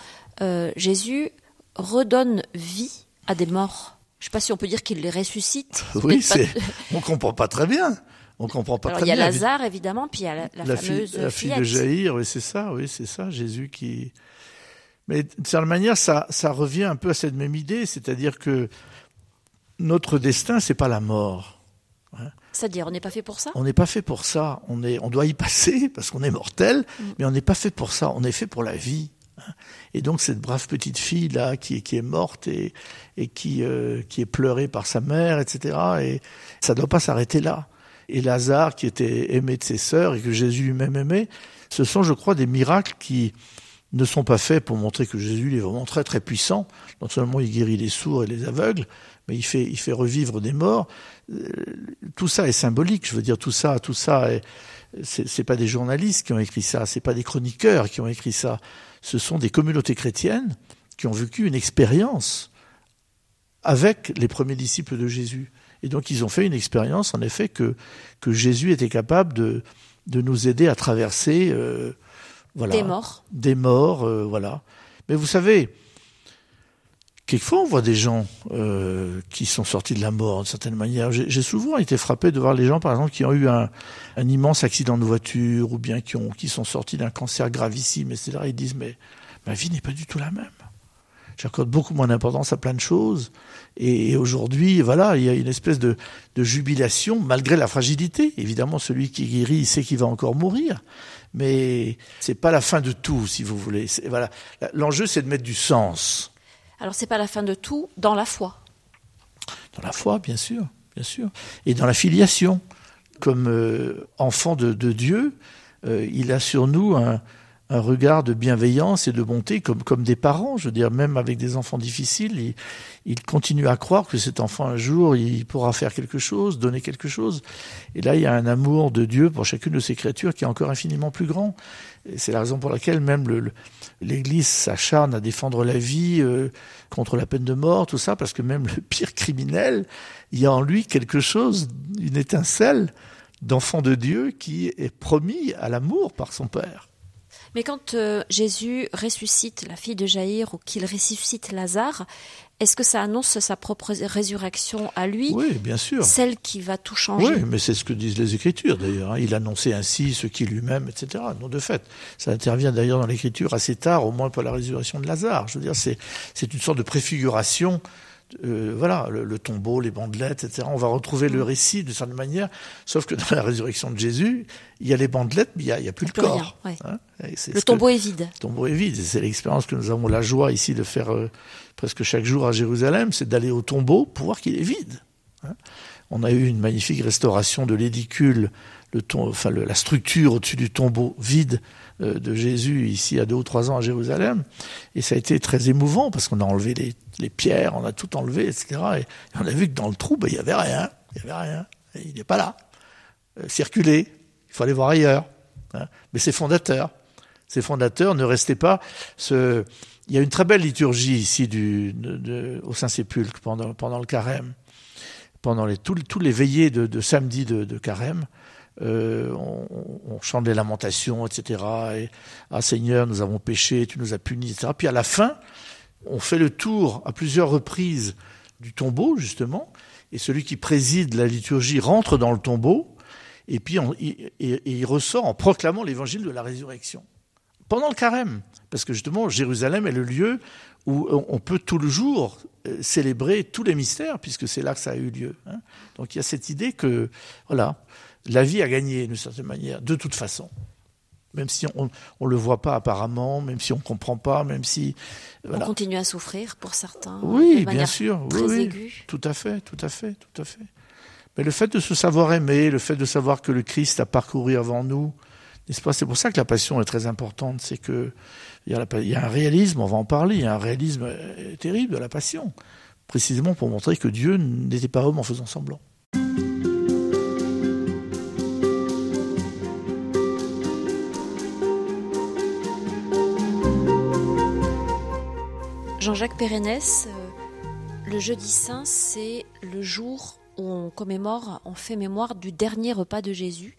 Speaker 2: Jésus redonne vie à des morts. Je ne sais pas si on peut dire qu'il les ressuscite.
Speaker 3: Oui, on comprend pas très bien. On comprend pas
Speaker 2: Alors,
Speaker 3: très
Speaker 2: il y a
Speaker 3: bien.
Speaker 2: Lazare, évidemment, puis il y a la, la,
Speaker 3: la
Speaker 2: fameuse
Speaker 3: fille, la fille de. Jaïr, oui, c'est ça, oui, c'est ça, Jésus qui. Mais de certaine manière, ça, ça revient un peu à cette même idée, c'est-à-dire que notre destin, c'est pas la mort.
Speaker 2: C'est-à-dire, on n'est pas fait pour ça?
Speaker 3: On n'est pas fait pour ça. On est, on doit y passer parce qu'on est mortel,
Speaker 2: Mm.
Speaker 3: mais on n'est pas fait pour ça. On est fait pour la vie. hein. Et donc cette brave petite fille là qui, est- qui est morte et, et qui, euh, qui est pleurée par sa mère, etc. Et ça ne doit pas s'arrêter là. Et Lazare qui était aimé de ses sœurs et que Jésus lui-même aimait, ce sont, je crois, des miracles qui ne sont pas faits pour montrer que Jésus est vraiment très très puissant. Non seulement il guérit les sourds et les aveugles, mais il fait, il fait revivre des morts. Euh, tout ça est symbolique. Je veux dire, tout ça, tout ça, est- c'est pas des journalistes qui ont écrit ça, c'est pas des chroniqueurs qui ont écrit ça. Ce sont des communautés chrétiennes qui ont vécu une expérience avec les premiers disciples de Jésus. Et donc ils ont fait une expérience, en effet, que, que Jésus était capable de, de nous aider à traverser euh, voilà,
Speaker 2: Des morts.
Speaker 3: des morts, euh, voilà. Mais vous savez, quelquefois on voit des gens euh, qui sont sortis de la mort d'une certaine manière. J'ai souvent été frappé de voir les gens, par exemple, qui ont eu un, un immense accident de voiture ou bien qui, ont, qui sont sortis d'un cancer gravissime, etc. Ils disent, mais ma vie n'est pas du tout la même. J'accorde beaucoup moins d'importance à plein de choses. Et, et aujourd'hui, voilà, il y a une espèce de, de jubilation, malgré la fragilité. Évidemment, celui qui guérit, il sait qu'il va encore mourir. Mais c'est pas la fin de tout, si vous voulez. Voilà. L'enjeu, c'est de mettre du sens
Speaker 2: Alors, c'est pas la fin de tout dans la foi.
Speaker 3: dans la foi, bien sûr, bien sûr, et dans la filiation. Comme euh, enfant de, de Dieu, euh, il a sur nous un, un regard de bienveillance et de bonté, comme, comme des parents. Je veux dire, même avec des enfants difficiles, il, il continue à croire que cet enfant, un jour, il pourra faire quelque chose, donner quelque chose. Et là, il y a un amour de Dieu pour chacune de ces créatures qui est encore infiniment plus grand. C'est la raison pour laquelle même le- l'Église s'acharne à défendre la vie euh, contre la peine de mort, tout ça, parce que même le pire criminel, il y a en lui quelque chose, une étincelle d'enfant de Dieu qui est promis à l'amour par son Père.
Speaker 2: Mais quand euh, Jésus ressuscite la fille de Jaïr ou qu'il ressuscite Lazare, est-ce que ça annonce sa propre résurrection à lui,
Speaker 3: Oui, bien sûr.
Speaker 2: celle qui va tout changer
Speaker 3: Oui, mais c'est ce que disent les Écritures d'ailleurs. hein. Il annonçait ainsi ce qui lui-même, etc. Non, de fait, ça intervient d'ailleurs dans l'Écriture assez tard, au moins pour la résurrection de Lazare. Je veux dire, c'est c'est une sorte de préfiguration. Euh, voilà, le, le tombeau, les bandelettes, etc. On va retrouver le récit de certaine manière, sauf que dans la résurrection de Jésus, il y a les bandelettes, mais il n'y a, plus
Speaker 2: Il
Speaker 3: le corps.
Speaker 2: rien, ouais.
Speaker 3: hein.
Speaker 2: Le
Speaker 3: que-
Speaker 2: tombeau est vide.
Speaker 3: le tombeau est vide. C'est l'expérience que nous avons la joie ici de faire euh, presque chaque jour à Jérusalem, c'est d'aller au tombeau pour voir qu'il est vide. hein. On a eu une magnifique restauration de l'édicule, la structure au-dessus du tombeau vide euh, de Jésus ici il y a deux ou trois ans à Jérusalem. Et ça a été très émouvant parce qu'on a enlevé les, pierres, on a tout enlevé, etc. Et, on a vu que dans le trou, ben, il y avait rien. Il y avait rien. Il n'est pas là. Euh, circuler. Il faut aller voir ailleurs. hein. Mais c'est fondateur ces fondateurs ne restaient pas. Il y a une très belle liturgie ici au Saint-Sépulcre pendant, le carême, pendant tous, les veillées de, samedi de carême. Euh, on, on chante les lamentations, etc. Et ah Seigneur, nous avons péché, tu nous as punis, etc. Puis à la fin, on fait le tour à plusieurs reprises du tombeau justement, et celui qui préside la liturgie rentre dans le tombeau, et puis on- et- il ressort en proclamant l'évangile de la résurrection pendant le carême, parce que justement Jérusalem est le lieu où on on peut tout le jour euh, célébrer tous les mystères, puisque c'est là que ça a eu lieu. hein. Donc il y a cette idée que voilà, la vie a gagné d'une certaine manière, de toute façon. Même si on ne le voit pas apparemment, même si on ne comprend pas, même si... Voilà.
Speaker 2: On continue à souffrir pour certains.
Speaker 3: Oui, bien sûr. oui,
Speaker 2: Très
Speaker 3: oui.
Speaker 2: aiguë.
Speaker 3: Tout à fait, tout à fait, tout à fait. Mais le fait de se savoir aimer, le fait de savoir que le Christ a parcouru avant nous, n'est-ce pas? C'est pour ça que la passion est très importante. C'est que il y, y a un réalisme, on va en parler, il y a un réalisme euh, terrible de la passion, précisément pour montrer que Dieu n'était pas homme en faisant semblant.
Speaker 2: Jean-Jacques Pérenès, euh, le jeudi saint, c'est le jour où on commémore, on fait mémoire du dernier repas de Jésus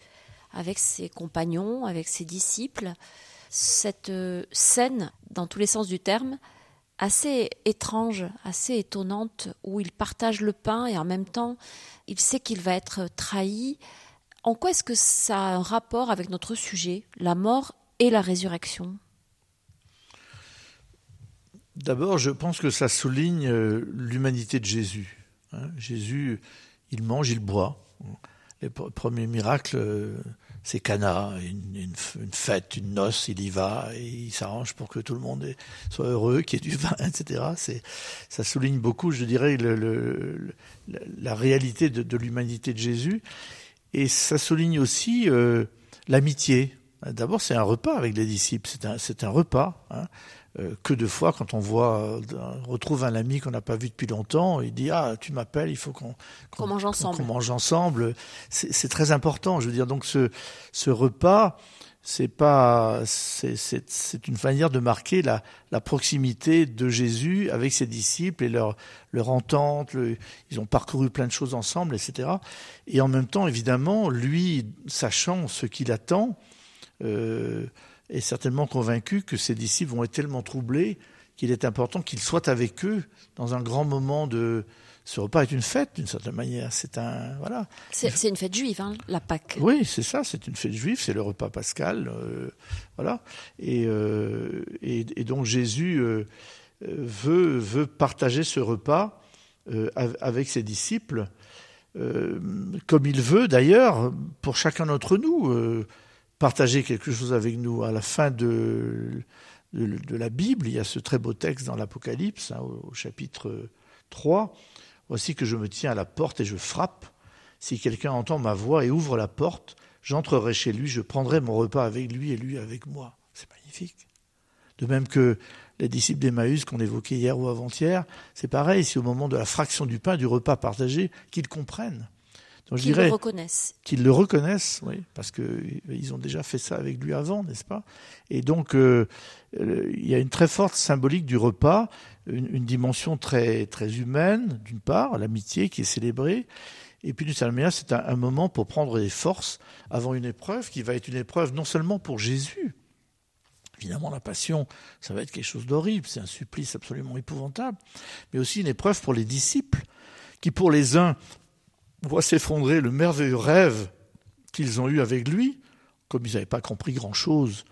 Speaker 2: avec ses compagnons, avec ses disciples. Cette euh, scène, dans tous les sens du terme, assez étrange, assez étonnante, où il partage le pain et en même temps, il sait qu'il va être trahi. En quoi est-ce que ça a un rapport avec notre sujet, la mort et la résurrection?
Speaker 3: D'abord, je pense que ça souligne euh, l'humanité de Jésus. Hein. Jésus, il mange, il boit. Les premiers miracles, euh, c'est Cana, une, fête, une noce, il y va et il s'arrange pour que tout le monde soit heureux, qu'il y ait du vin, etc. Ça souligne beaucoup, je dirais, la réalité de, l'humanité de Jésus. Et ça souligne aussi euh, l'amitié. D'abord, c'est un repas avec les disciples, c'est un, c'est un repas. Hein. Euh, que de fois, quand on voit, euh, retrouve un ami qu'on n'a pas vu depuis longtemps, il dit ah tu m'appelles, il faut qu'on
Speaker 2: mange ensemble.
Speaker 3: Qu'on mange ensemble. C'est très important. Je veux dire donc ce ce repas, c'est pas c'est une manière de marquer la, la proximité de Jésus avec ses disciples et leur leur entente. ils ont parcouru plein de choses ensemble, etc. Et en même temps, évidemment, lui sachant ce qu'il attend. Euh, est certainement convaincu que ses disciples vont être tellement troublés qu'il est important qu'il soit avec eux dans un grand moment de. Ce repas est une fête d'une certaine manière. C'est un voilà.
Speaker 2: C'est une fête juive, hein, la Pâque.
Speaker 3: Oui, c'est ça. C'est une fête juive. C'est le repas pascal, euh, voilà. Et, euh, et, et, donc Jésus euh, veut veut partager ce repas avec ses disciples, comme il veut d'ailleurs pour chacun d'entre nous partager quelque chose avec nous. À la fin de, la Bible, il y a ce très beau texte dans l'Apocalypse, hein, au, chapitre 3. Voici que je me tiens à la porte et je frappe. Si quelqu'un entend ma voix et ouvre la porte, j'entrerai chez lui, je prendrai mon repas avec lui et lui avec moi. C'est magnifique. De même que les disciples d'Emmaüs qu'on évoquait hier ou avant-hier, c'est pareil, c'est au moment de la fraction du pain, du repas partagé, qu'ils comprennent
Speaker 2: qu'ils le reconnaissent.
Speaker 3: Qu'ils le reconnaissent, oui, parce qu'ils ont déjà fait ça avec lui avant, n'est-ce pas? Et donc, euh, euh, il y a une très forte symbolique du repas, une, dimension très, très humaine, d'une part, l'amitié qui est célébrée, et puis d'une certaine manière, c'est un, moment pour prendre des forces avant une épreuve qui va être une épreuve non seulement pour Jésus, Évidemment, la passion, ça va être quelque chose d'horrible, c'est un supplice absolument épouvantable, mais aussi une épreuve pour les disciples, qui pour les uns voit s'effondrer le merveilleux rêve qu'ils ont eu avec lui, comme ils n'avaient pas compris grand-chose.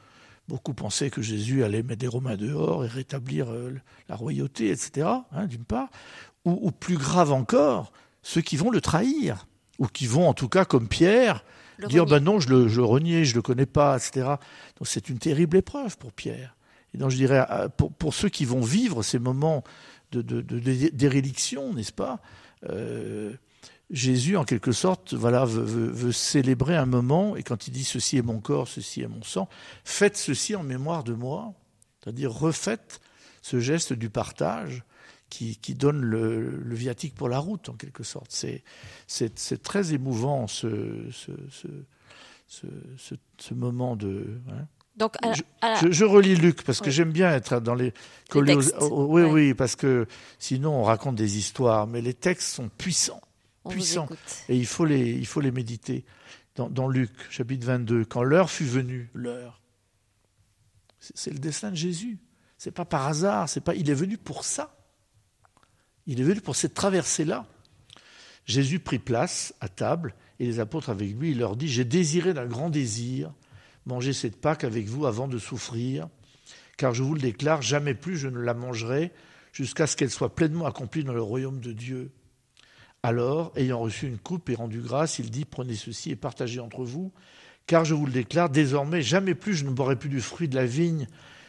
Speaker 3: Beaucoup pensaient que Jésus allait mettre des Romains dehors et rétablir euh, la royauté, etc., hein, d'une part. Ou, plus grave encore, ceux qui vont le trahir, ou qui vont, en tout cas, comme Pierre, dire ben non, je le, je reniais, je le connais pas, etc. Donc c'est une terrible épreuve pour Pierre. Et donc je dirais, euh, pour, pour ceux qui vont vivre ces moments de, de, de, n'est-ce pas euh, Jésus, en quelque sorte, voilà, veut, célébrer un moment, et quand il dit ceci est mon corps, ceci est mon sang, faites ceci en mémoire de moi, c'est-à-dire refaites ce geste du partage qui, donne le, viatique pour la route, en quelque sorte. C'est très émouvant ce, ce, moment de. Hein.
Speaker 2: Donc,
Speaker 3: je, relis Luc parce que j'aime bien être dans les.
Speaker 2: les
Speaker 3: oui, oui, parce que sinon on raconte des histoires, mais les textes sont puissants puissants. Et il faut les, il faut les méditer. Dans, dans Luc, chapitre 22, quand l'heure fut venue, l'heure, c'est le destin de Jésus. C'est pas par hasard, c'est pas, il est venu pour ça. Il est venu pour cette traversée-là. Jésus prit place à table et les apôtres avec lui, il leur dit, j'ai désiré d'un grand désir manger cette Pâque avec vous avant de souffrir, car je vous le déclare, jamais plus je ne la mangerai jusqu'à ce qu'elle soit pleinement accomplie dans le royaume de Dieu. Alors, ayant reçu une coupe et rendu grâce, il dit, prenez ceci et partagez entre vous, car je vous le déclare, désormais, jamais plus je ne boirai plus du fruit de la vigne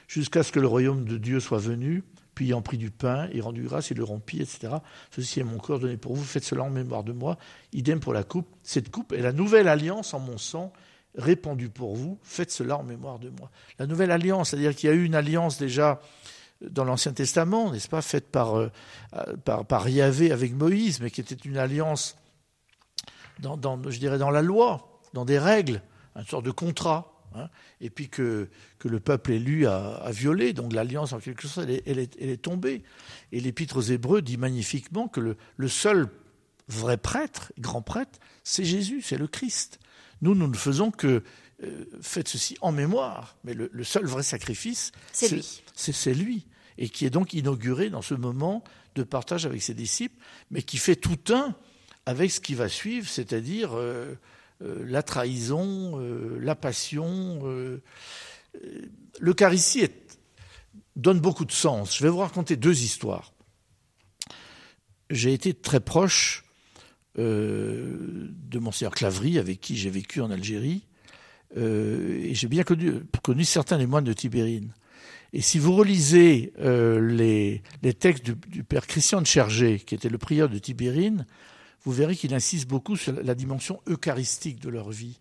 Speaker 3: jusqu'à ce que le royaume de Dieu soit venu. Puis ayant pris du pain et rendu grâce, il le rompit, etc. Ceci est mon corps donné pour vous, faites cela en mémoire de moi. Idem pour la coupe. Cette coupe est la nouvelle alliance en mon sang, répandue pour vous, faites cela en mémoire de moi. La nouvelle alliance, c'est-à-dire qu'il y a eu une alliance déjà dans l'Ancien Testament, n'est-ce pas, faite par, euh, par, par, Yahvé avec Moïse, mais qui était une alliance, dans, je dirais, dans la loi, dans des règles, une sorte de contrat, hein, et puis que, que le peuple élu a, violé, donc l'alliance en quelque sorte, elle est, tombée. Et l'Épître aux Hébreux dit magnifiquement que le seul vrai prêtre, grand prêtre, c'est Jésus, c'est le Christ. Nous, nous ne faisons que euh, faites ceci en mémoire, mais le, seul vrai sacrifice,
Speaker 2: c'est lui.
Speaker 3: C'est lui, et qui est donc inauguré dans ce moment de partage avec ses disciples, mais qui fait tout un avec ce qui va suivre, c'est-à-dire euh, euh, la trahison, la passion. L'Eucharistie donne beaucoup de sens. Je vais vous raconter deux histoires. J'ai été très proche de Monseigneur Clavry, avec qui j'ai vécu en Algérie, euh, et j'ai bien connu, certains des moines de Tibérine. Et si vous relisez euh, les, textes du, père Christian de Chergé, qui était le prieur de Tibérine, vous verrez qu'il insiste beaucoup sur la dimension eucharistique de leur vie.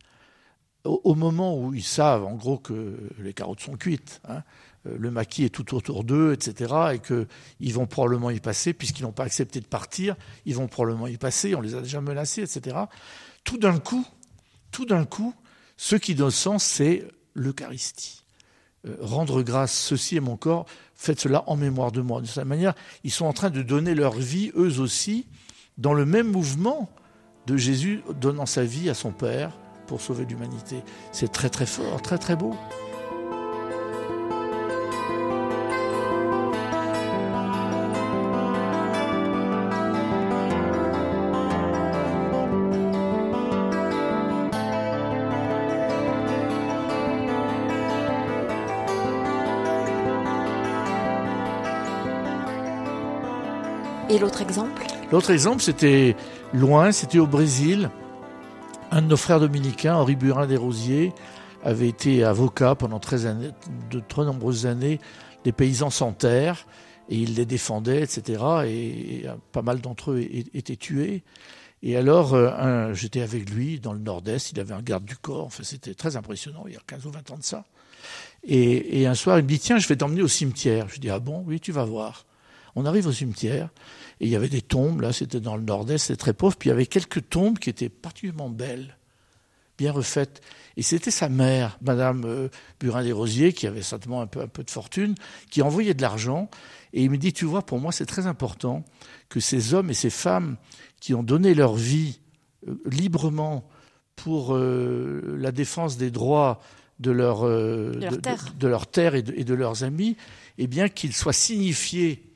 Speaker 3: Au, au moment où ils savent, en gros, que les carottes sont cuites, hein, euh, le maquis est tout autour d'eux, etc., et qu'ils vont probablement y passer, puisqu'ils n'ont pas accepté de partir, ils vont probablement y passer, on les a déjà menacés, etc. Tout d'un coup, tout d'un coup, ce qui donne sens, c'est l'Eucharistie. Euh, rendre grâce, ceci est mon corps, faites cela en mémoire de moi. De cette manière, ils sont en train de donner leur vie, eux aussi, dans le même mouvement de Jésus donnant sa vie à son Père pour sauver l'humanité. C'est très très fort, très très beau.
Speaker 2: Et l'autre exemple
Speaker 3: L'autre exemple, c'était loin, c'était au Brésil. Un de nos frères dominicains, Henri Burin des Rosiers, avait été avocat pendant très de très nombreuses années des paysans sans terre, et il les défendait, etc. Et, pas mal d'entre eux étaient tués. Et alors, euh, j'étais avec lui dans le nord-est, il avait un garde du corps, enfin, c'était très impressionnant, il y a 15 ou 20 ans de ça. Et, et un soir, il me dit, tiens, je vais t'emmener au cimetière. Je dis, ah bon, oui, tu vas voir. On arrive au cimetière et il y avait des tombes, là c'était dans le nord-est, c'était très pauvre, puis il y avait quelques tombes qui étaient particulièrement belles, bien refaites. Et c'était sa mère, Madame euh, Burin des Rosiers, qui avait certainement un peu, un peu de fortune, qui envoyait de l'argent. Et il me dit, tu vois, pour moi c'est très important que ces hommes et ces femmes qui ont donné leur vie euh, librement pour euh, la défense des droits de leur,
Speaker 2: de leur
Speaker 3: terre, et, de, et, de, leurs amis, eh bien qu'ils soient signifiés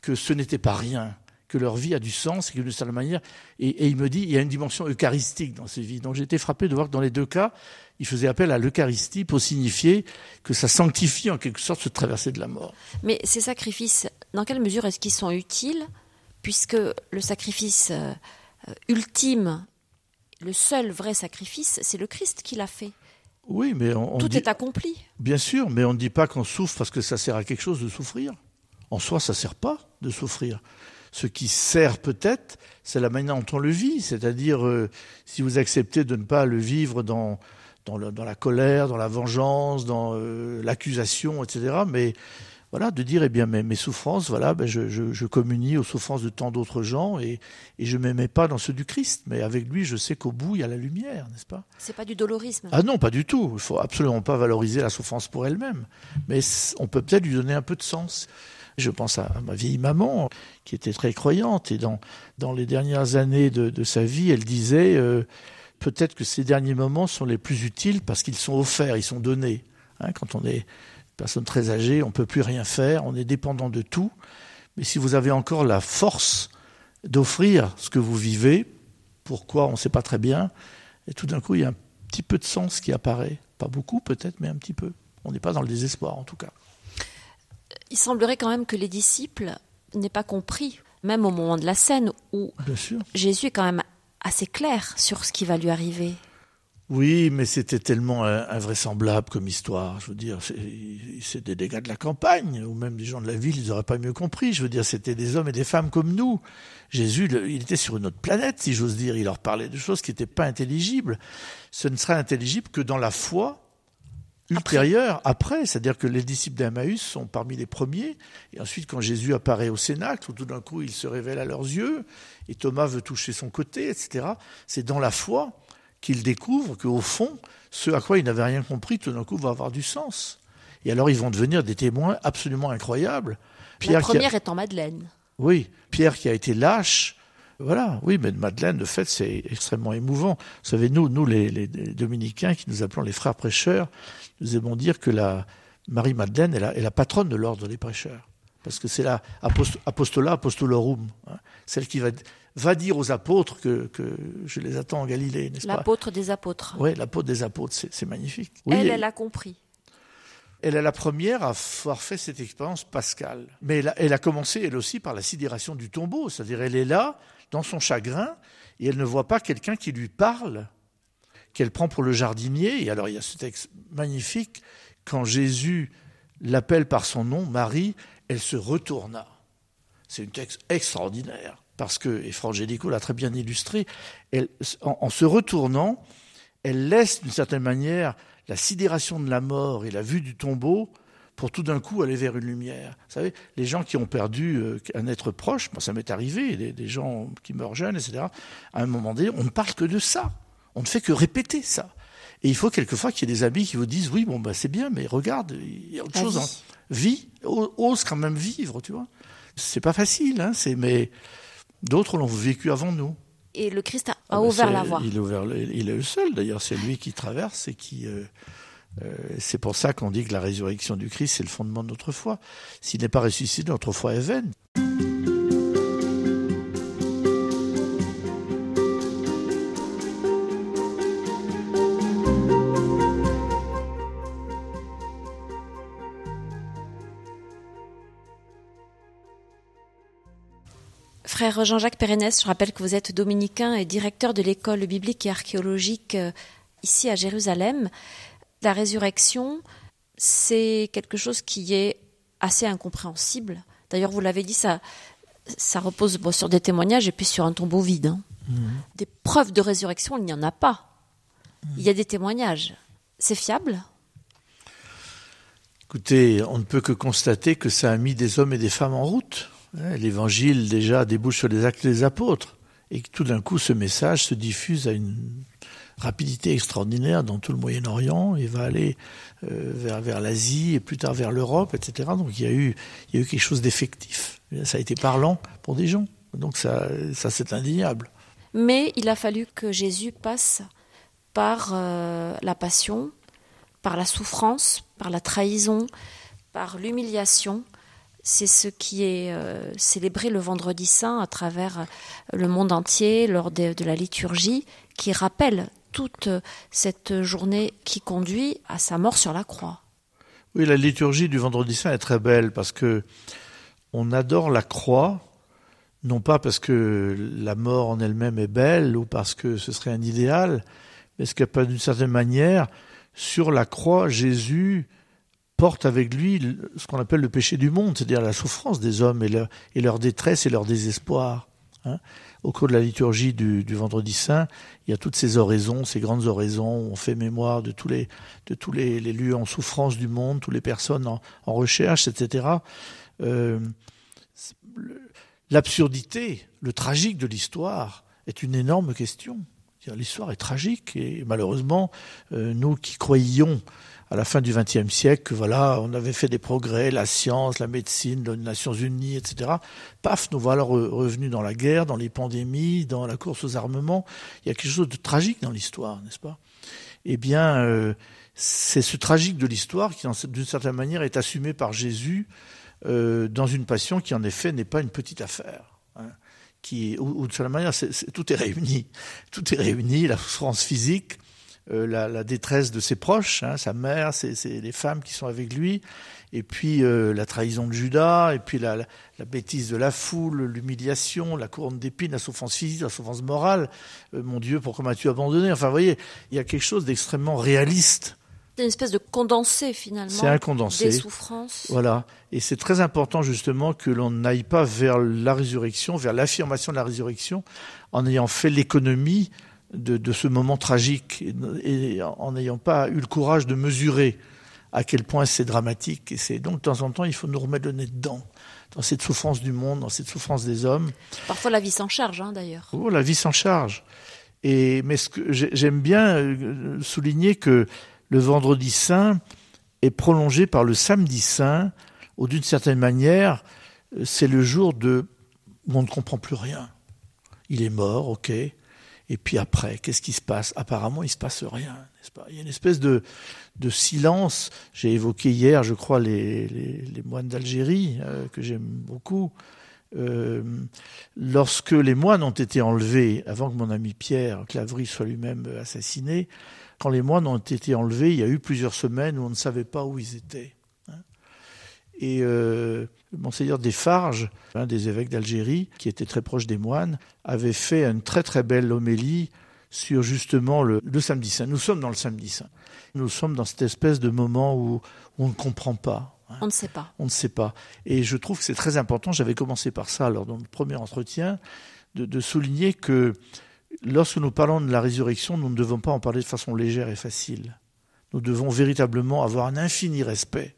Speaker 3: que ce n'était pas rien, que leur vie a du sens et que de certaine manière, et, il me dit, il y a une dimension eucharistique dans ces vies. Donc j'ai été frappé de voir que dans les deux cas, il faisait appel à l'Eucharistie pour signifier que ça sanctifie en quelque sorte ce traversée de la mort.
Speaker 2: Mais ces sacrifices, dans quelle mesure est-ce qu'ils sont utiles, puisque le sacrifice euh, ultime, le seul vrai sacrifice, c'est le Christ qui l'a fait
Speaker 3: oui, mais on,
Speaker 2: tout est accompli.
Speaker 3: Bien sûr, mais on ne dit pas qu'on souffre parce que ça sert à quelque chose de souffrir en soi, ça ne sert pas de souffrir. Ce qui sert peut-être, c'est la manière dont on le vit, c'est-à-dire euh, si vous acceptez de ne pas le vivre dans, dans, la colère, dans la vengeance, dans euh, l'accusation, etc. Mais voilà, de dire, eh bien, mes, mes souffrances, voilà, ben, je, je, communie aux souffrances de tant d'autres gens et, et je ne m'aimais pas dans ceux du Christ. Mais avec lui, je sais qu'au bout, il y a la lumière, n'est-ce pas?
Speaker 2: C'est pas du dolorisme.
Speaker 3: Ah non, pas du tout. Il faut absolument pas valoriser la souffrance pour elle-même. Mais on peut peut-être lui donner un peu de sens. Je pense à, ma vieille maman, qui était très croyante, et dans, les dernières années de, de sa vie, elle disait euh, peut-être que ces derniers moments sont les plus utiles parce qu'ils sont offerts, ils sont donnés. Hein, quand on est une personne très âgée, on ne peut plus rien faire, on est dépendant de tout. Mais si vous avez encore la force d'offrir ce que vous vivez, pourquoi on ne sait pas très bien, et tout d'un coup, il y a un petit peu de sens qui apparaît. Pas beaucoup peut-être, mais un petit peu. On n'est pas dans le désespoir en tout cas
Speaker 2: il semblerait quand même que les disciples n'aient pas compris, même au moment de la scène où Jésus est quand même assez clair sur ce qui va lui arriver.
Speaker 3: Oui, mais c'était tellement invraisemblable comme histoire. Je veux dire, c'est des dégâts de la campagne, ou même des gens de la ville, ils n'auraient pas mieux compris. Je veux dire, c'était des hommes et des femmes comme nous. Jésus, il était sur une autre planète, si j'ose dire. Il leur parlait de choses qui n'étaient pas intelligibles. Ce ne sera intelligible que dans la foi ultérieure, après, c'est-à-dire que les disciples d'Emmaüs sont parmi les premiers, et ensuite quand Jésus apparaît au Cénacle, tout d'un coup il se révèle à leurs yeux, et Thomas veut toucher son côté, etc., c'est dans la foi qu'ils découvrent qu'au fond, ce à quoi ils n'avaient rien compris, tout d'un coup va avoir du sens. Et alors ils vont devenir des témoins absolument incroyables.
Speaker 2: Pierre la première est en Madeleine.
Speaker 3: Oui, Pierre qui a été lâche, Voilà, oui, mais Madeleine, de fait, c'est extrêmement émouvant. Vous savez, nous, nous les, les, dominicains, qui nous appelons les frères prêcheurs, nous aimons dire que la Marie-Madeleine est la, est la patronne de l'ordre des prêcheurs. Parce que c'est la apostola apostolorum, hein, celle qui va, va dire aux apôtres que, que je les attends en Galilée, n'est-ce
Speaker 2: pas? L'apôtre des apôtres.
Speaker 3: Oui, l'apôtre des apôtres, c'est magnifique.
Speaker 2: elle, elle a compris.
Speaker 3: Elle est la première à avoir fait cette expérience pascale. Mais elle a, elle a, commencé, elle aussi, par la sidération du tombeau. C'est-à-dire, elle est là, dans son chagrin, et elle ne voit pas quelqu'un qui lui parle, qu'elle prend pour le jardinier. Et alors, il y a ce texte magnifique, quand Jésus l'appelle par son nom, Marie, elle se retourna. C'est un texte extraordinaire, parce que, et Frangélico l'a très bien illustré, en se retournant, elle laisse d'une certaine manière la sidération de la mort et la vue du tombeau pour tout d'un coup aller vers une lumière. Vous savez, les gens qui ont perdu euh, un être proche, moi ça m'est arrivé, des, gens qui meurent jeunes, etc., à un moment donné, on ne parle que de ça. On ne fait que répéter ça. Et il faut quelquefois qu'il y ait des amis qui vous disent, oui, bon, bah, c'est bien, mais regarde, il y a autre chose. Vie. vie, ose quand même vivre, tu vois. C'est pas facile, hein, mais d'autres l'ont vécu avant nous
Speaker 2: et le Christ a, ah ben, ouvert la voie.
Speaker 3: Il est, ouvert, il est le seul, d'ailleurs, c'est lui qui traverse et qui. Euh, c'est pour ça qu'on dit que la résurrection du Christ, c'est le fondement de notre foi. S'il n'est pas ressuscité, notre foi est vaine.
Speaker 2: Frère Jean-Jacques Pérennes, je rappelle que vous êtes dominicain et directeur de l'école biblique et archéologique euh, ici à Jérusalem. La résurrection, c'est quelque chose qui est assez incompréhensible. D'ailleurs, vous l'avez dit, ça, ça repose sur des témoignages et puis sur un tombeau vide. Hein. Mhm. Des preuves de résurrection, il n'y en a pas. Il y a des témoignages. C'est fiable?
Speaker 3: Écoutez, on ne peut que constater que ça a mis des hommes et des femmes en route. L'évangile déjà débouche sur les actes des apôtres et que tout d'un coup ce message se diffuse à une rapidité extraordinaire dans tout le Moyen-Orient et va aller euh, vers, vers l'Asie et plus tard vers l'Europe, etc. Donc il y a eu, il y a eu quelque chose d'effectif. Ça a été parlant pour des gens. Donc ça, ça c'est indéniable.
Speaker 2: Mais il a fallu que Jésus passe par euh, la passion, par la souffrance, par la trahison, par l'humiliation, c'est ce qui est euh, célébré le vendredi saint à travers le monde entier lors de, la liturgie, qui rappelle toute cette journée qui conduit à sa mort sur la croix.
Speaker 3: Oui, la liturgie du vendredi saint est très belle parce que on adore la croix, non pas parce que la mort en elle-même est belle ou parce que ce serait un idéal, mais parce que d'une certaine manière, sur la croix, Jésus porte avec lui ce qu'on appelle le péché du monde, c'est-à-dire la souffrance des hommes et leur, détresse et leur désespoir. Hein. Au cours de la liturgie du, vendredi saint, il y a toutes ces oraisons, ces grandes oraisons, on fait mémoire de tous les, de tous les, lieux en souffrance du monde, toutes les personnes en, recherche, etc. Euh, l'absurdité, le tragique de l'histoire est une énorme question. L'histoire est tragique et malheureusement, euh, nous qui croyions à la fin du XXe siècle voilà, on avait fait des progrès, la science, la médecine, les Nations Unies, etc. Paf, nous voilà revenus dans la guerre, dans les pandémies, dans la course aux armements. Il y a quelque chose de tragique dans l'histoire, n'est-ce pas? Eh bien, euh, c'est ce tragique de l'histoire qui, d'une certaine manière, est assumé par Jésus euh, dans une passion qui, en effet, n'est pas une petite affaire. Hein, qui, ou, de certaine manière, tout est réuni. Tout est réuni, la souffrance physique, euh, la, détresse de ses proches, hein, sa mère, les femmes qui sont avec lui, et puis euh, la trahison de Judas, et puis la, bêtise de la foule, l'humiliation, la couronne d'épines, la souffrance physique, la souffrance morale. Euh, mon Dieu, pourquoi m'as-tu abandonné? Enfin, vous voyez, il y a quelque chose d'extrêmement réaliste.
Speaker 2: C'est une espèce de condensé finalement.
Speaker 3: C'est un condensé.
Speaker 2: Des souffrances.
Speaker 3: Voilà. Et c'est très important justement que l'on n'aille pas vers la résurrection, vers l'affirmation de la résurrection, en ayant fait l'économie de, ce moment tragique et, en n'ayant pas eu le courage de mesurer à quel point c'est dramatique. Et c'est donc de temps en temps, il faut nous remettre le nez dedans, dans cette souffrance du monde, dans cette souffrance des hommes.
Speaker 2: Parfois la vie s'en charge, hein, d'ailleurs.
Speaker 3: Oh, la vie s'en charge. Et mais ce que j'aime bien euh, souligner que le Vendredi Saint est prolongé par le Samedi Saint, où d'une certaine manière, c'est le jour de où on ne comprend plus rien Il est mort, ok. Et puis après, qu'est-ce qui se passe? Apparemment, il se passe rien, n'est-ce pas? Il y a une espèce de, silence. J'ai évoqué hier, je crois, les, les, moines d'Algérie, euh, que j'aime beaucoup. Euh, lorsque les moines ont été enlevés, avant que mon ami Pierre Clavry soit lui-même assassiné, quand les moines ont été enlevés, il y a eu plusieurs semaines où on ne savait pas où ils étaient. Hein. Et euh, Monseigneur Desfarges, un des évêques d'Algérie, qui était très proche des moines, avait fait une très très belle homélie sur justement le, samedi saint. Nous sommes dans le samedi saint. Nous sommes dans cette espèce de moment où, on ne comprend pas.
Speaker 2: Hein. On ne sait pas.
Speaker 3: On ne sait pas. Et je trouve que c'est très important, j'avais commencé par ça lors de notre premier entretien, de, souligner que lorsque nous parlons de la résurrection, nous ne devons pas en parler de façon légère et facile. Nous devons véritablement avoir un infini respect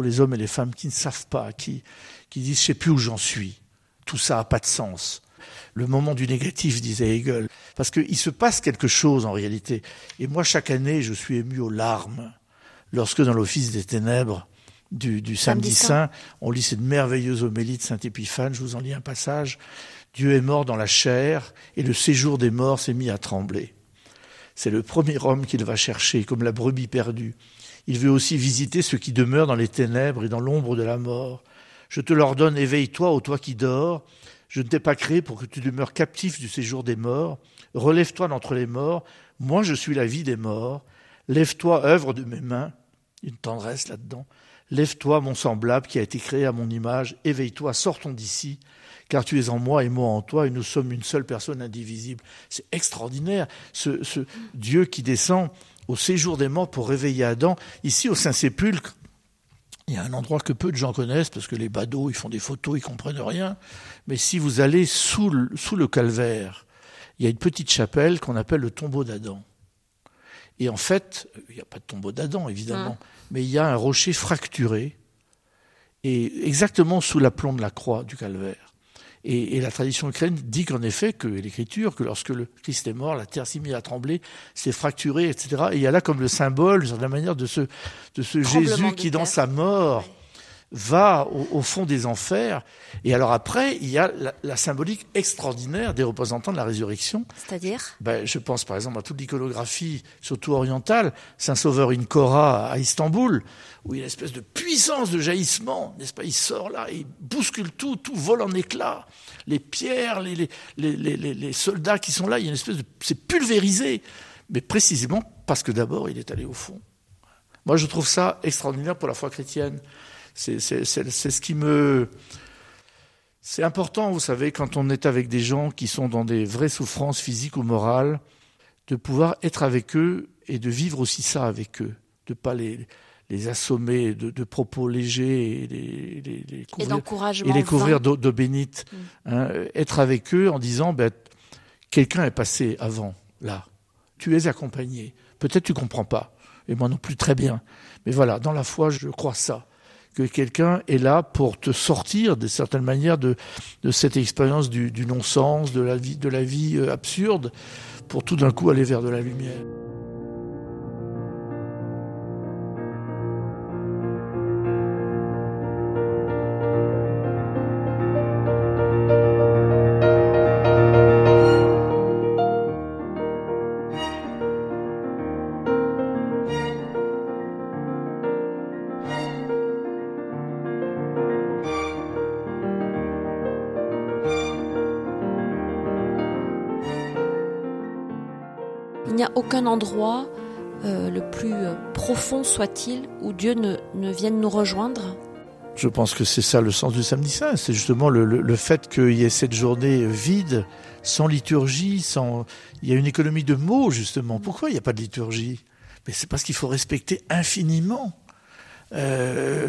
Speaker 3: pour les hommes et les femmes qui ne savent pas, qui, qui disent je sais plus où j'en suis. Tout ça n'a pas de sens. Le moment du négatif, disait Hegel. Parce qu'il se passe quelque chose en réalité. Et moi, chaque année, je suis ému aux larmes lorsque dans l'office des ténèbres du, du samedi, saint, on lit cette merveilleuse homélie de Saint Épiphane. Je vous en lis un passage. Dieu est mort dans la chair et le séjour des morts s'est mis à trembler. C'est le premier homme qu'il va chercher, comme la brebis perdue. Il veut aussi visiter ceux qui demeurent dans les ténèbres et dans l'ombre de la mort. Je te l'ordonne, éveille-toi, ô toi qui dors. Je ne t'ai pas créé pour que tu demeures captif du séjour des morts. Relève-toi d'entre les morts. Moi, je suis la vie des morts. Lève-toi, œuvre de mes mains. Une tendresse là-dedans. Lève-toi, mon semblable, qui a été créé à mon image. Éveille-toi, sortons d'ici, car tu es en moi et moi en toi, et nous sommes une seule personne indivisible. C'est extraordinaire, ce, ce Dieu qui descend au séjour des morts pour réveiller Adam. Ici, au Saint-Sépulcre, il y a un endroit que peu de gens connaissent parce que les badauds, ils font des photos, ils comprennent rien. Mais si vous allez sous le, sous le calvaire, il y a une petite chapelle qu'on appelle le tombeau d'Adam. Et en fait, il n'y a pas de tombeau d'Adam, évidemment, hein. mais il y a un rocher fracturé, et exactement sous l'aplomb de la croix du calvaire. Et, la tradition ukrainienne dit qu'en effet, que l'Écriture, que lorsque le Christ est mort, la terre s'est mise à trembler, s'est fracturée, etc. Et il y a là comme le symbole, de la manière de ce, de ce Jésus qui, dans sa mort, va au, fond des enfers. Et alors après, il y a la, symbolique extraordinaire des représentants de la résurrection.
Speaker 2: C'est-à-dire?
Speaker 3: Ben, Je pense par exemple à toute l'iconographie, surtout orientale, Saint-Sauveur Inkora à Istanbul, où il y a une espèce de puissance de jaillissement, n'est-ce pas? Il sort là, il bouscule tout, tout vole en éclats. Les pierres, les, les, les, les soldats qui sont là, il y a une espèce de... C'est pulvérisé. Mais précisément parce que d'abord, il est allé au fond. Moi, je trouve ça extraordinaire pour la foi chrétienne. C'est ce qui me... C'est important, vous savez, quand on est avec des gens qui sont dans des vraies souffrances physiques ou morales, de pouvoir être avec eux et de vivre aussi ça avec eux, de pas les, les assommer de, propos légers et les, les, couvrir, et les couvrir d'eau bénite. Mm. Hein, être avec eux en disant, ben, quelqu'un est passé avant, là. Tu es accompagné. Peut-être tu comprends pas, et moi non plus très bien. Mais voilà, dans la foi, je crois ça que quelqu'un est là pour te sortir de certaines manières de, de cette expérience du, du non-sens, de la vie, de la vie euh, absurde, pour tout d'un coup aller vers de la lumière.
Speaker 2: Aucun endroit, euh, le plus euh, profond soit-il, où Dieu ne, ne, vienne nous rejoindre?
Speaker 3: Je pense que c'est ça le sens du samedi saint. C'est justement le, le, fait qu'il y ait cette journée vide, sans liturgie, sans. Il y a une économie de mots, justement. Pourquoi il n'y a pas de liturgie? Mais c'est parce qu'il faut respecter infiniment. Euh,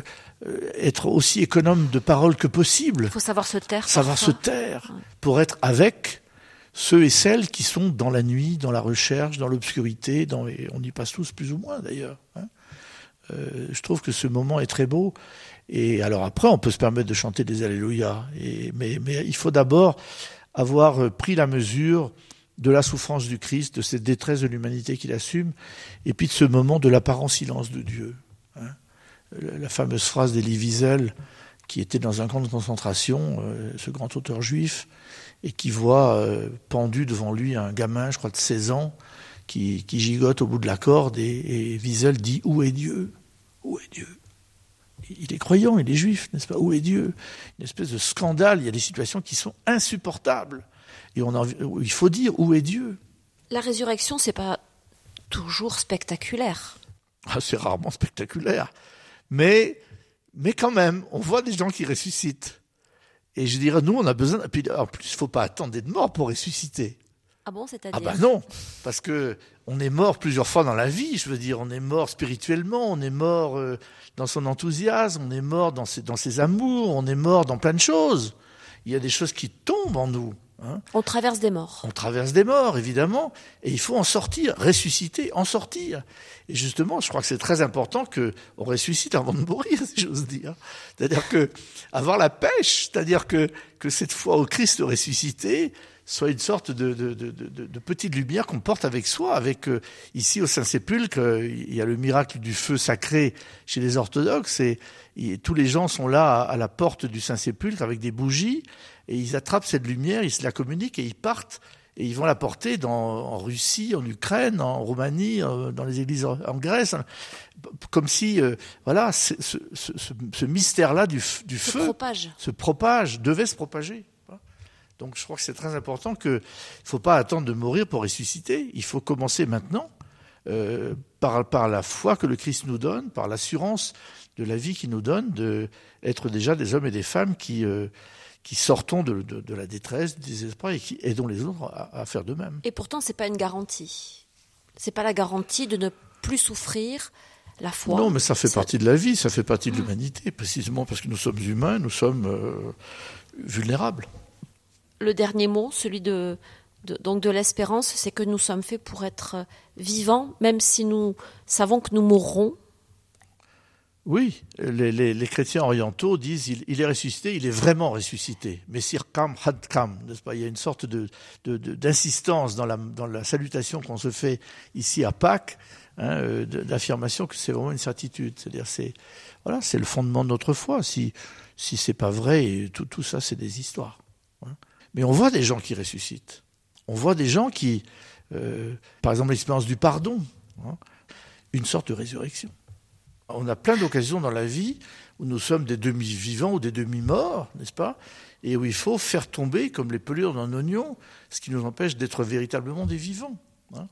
Speaker 3: être aussi économe de paroles que possible.
Speaker 2: Il faut savoir se taire.
Speaker 3: Savoir se taire pour être avec ceux et celles qui sont dans la nuit, dans la recherche, dans l'obscurité, on y passe tous plus ou moins d'ailleurs. Hein. Euh, je trouve que ce moment est très beau. Et alors après, on peut se permettre de chanter des Alléluia. Mais, il faut d'abord avoir pris la mesure de la souffrance du Christ, de cette détresse de l'humanité qu'il assume, et puis de ce moment de l'apparent silence de Dieu. Hein. La fameuse phrase d'Elie Wiesel, qui était dans un camp de concentration, euh, ce grand auteur juif, et qui voit euh, pendu devant lui un gamin, je crois de 16 ans, qui, gigote au bout de la corde, et, Wiesel dit Où est Dieu Où est Dieu? Il est croyant, il est juif, n'est-ce pas Où est Dieu? Une espèce de scandale, il y a des situations qui sont insupportables. Et on il faut dire où est Dieu?
Speaker 2: La résurrection, c'est pas toujours spectaculaire.
Speaker 3: Ah, c'est rarement spectaculaire. Mais, mais quand même, on voit des gens qui ressuscitent. Et je dirais, nous, on a besoin. Puis, en plus, il ne faut pas attendre d'être mort pour ressusciter.
Speaker 2: Ah bon, c'est-à-dire?
Speaker 3: Ah ben non, parce que on est mort plusieurs fois dans la vie. Je veux dire, on est mort spirituellement, on est mort euh, dans son enthousiasme, on est mort dans ses, dans ses amours, on est mort dans plein de choses. Il y a des choses qui tombent en nous.
Speaker 2: Hein. On traverse des morts.
Speaker 3: On traverse des morts, évidemment, et il faut en sortir, ressusciter, en sortir. Et justement, je crois que c'est très important que on ressuscite avant de mourir, si j'ose dire. C'est-à-dire que avoir la pêche, c'est-à-dire que que cette foi au Christ ressuscité soit une sorte de, de, de, de petite lumière qu'on porte avec soi. Avec euh, ici au Saint-Sépulcre, il y a le miracle du feu sacré chez les orthodoxes, et, tous les gens sont là à, à la porte du Saint-Sépulcre avec des bougies, et ils attrapent cette lumière, ils se la communiquent et ils partent et ils vont la porter dans, en Russie, en Ukraine, en Roumanie, euh, dans les églises en Grèce, hein. comme si, euh, voilà, ce, ce, ce, ce mystère-là du, du feu
Speaker 2: propage.
Speaker 3: se propage, devait se propager. Donc je crois que c'est très important qu'il ne faut pas attendre de mourir pour ressusciter. Il faut commencer maintenant euh, par, par la foi que le Christ nous donne, par l'assurance de la vie qu'il nous donne, d'être déjà des hommes et des femmes qui, euh, qui sortons de, de, la détresse, du désespoir et qui aidons les autres à, faire de même.
Speaker 2: Et pourtant, c'est pas une garantie. C'est pas la garantie de ne plus souffrir la foi.
Speaker 3: Non, mais ça fait partie de la vie, ça fait partie de l'humanité, précisément parce que nous sommes humains, nous sommes euh, vulnérables.
Speaker 2: Le dernier mot, celui de, donc de l'espérance, c'est que nous sommes faits pour être vivants, même si nous savons que nous mourrons.
Speaker 3: Oui, les, chrétiens orientaux disent il, est ressuscité, il est vraiment ressuscité. Messir kam had kam, n'est-ce pas? Il y a une sorte d'insistance dans la, salutation qu'on se fait ici à Pâques, hein, euh, d'affirmation que c'est vraiment une certitude. C'est-à-dire c'est le fondement de notre foi. Si si c'est pas vrai, tout, tout ça c'est des histoires. Hein. Mais on voit des gens qui ressuscitent. On voit des gens qui, euh, par exemple, l'expérience du pardon, hein, une sorte de résurrection. On a plein d'occasions dans la vie où nous sommes des demi-vivants ou des demi-morts, n'est-ce pas? Et où il faut faire tomber, comme les pelures d'un oignon, ce qui nous empêche d'être véritablement des vivants. Hein.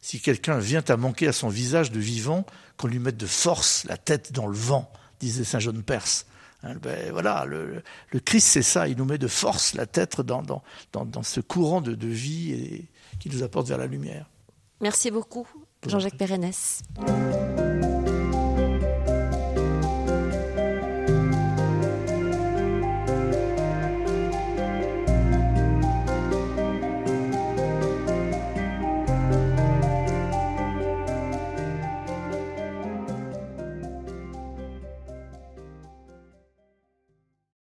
Speaker 3: si quelqu'un vient à manquer à son visage de vivant, qu'on lui mette de force la tête dans le vent, disait Saint Jean de Perse. Hein, ben voilà, le, Christ, c'est ça, il nous met de force la tête dans, dans, dans, ce courant de, de vie et, qui nous apporte vers la lumière.
Speaker 2: Merci beaucoup, Jean-Jacques Pérennes.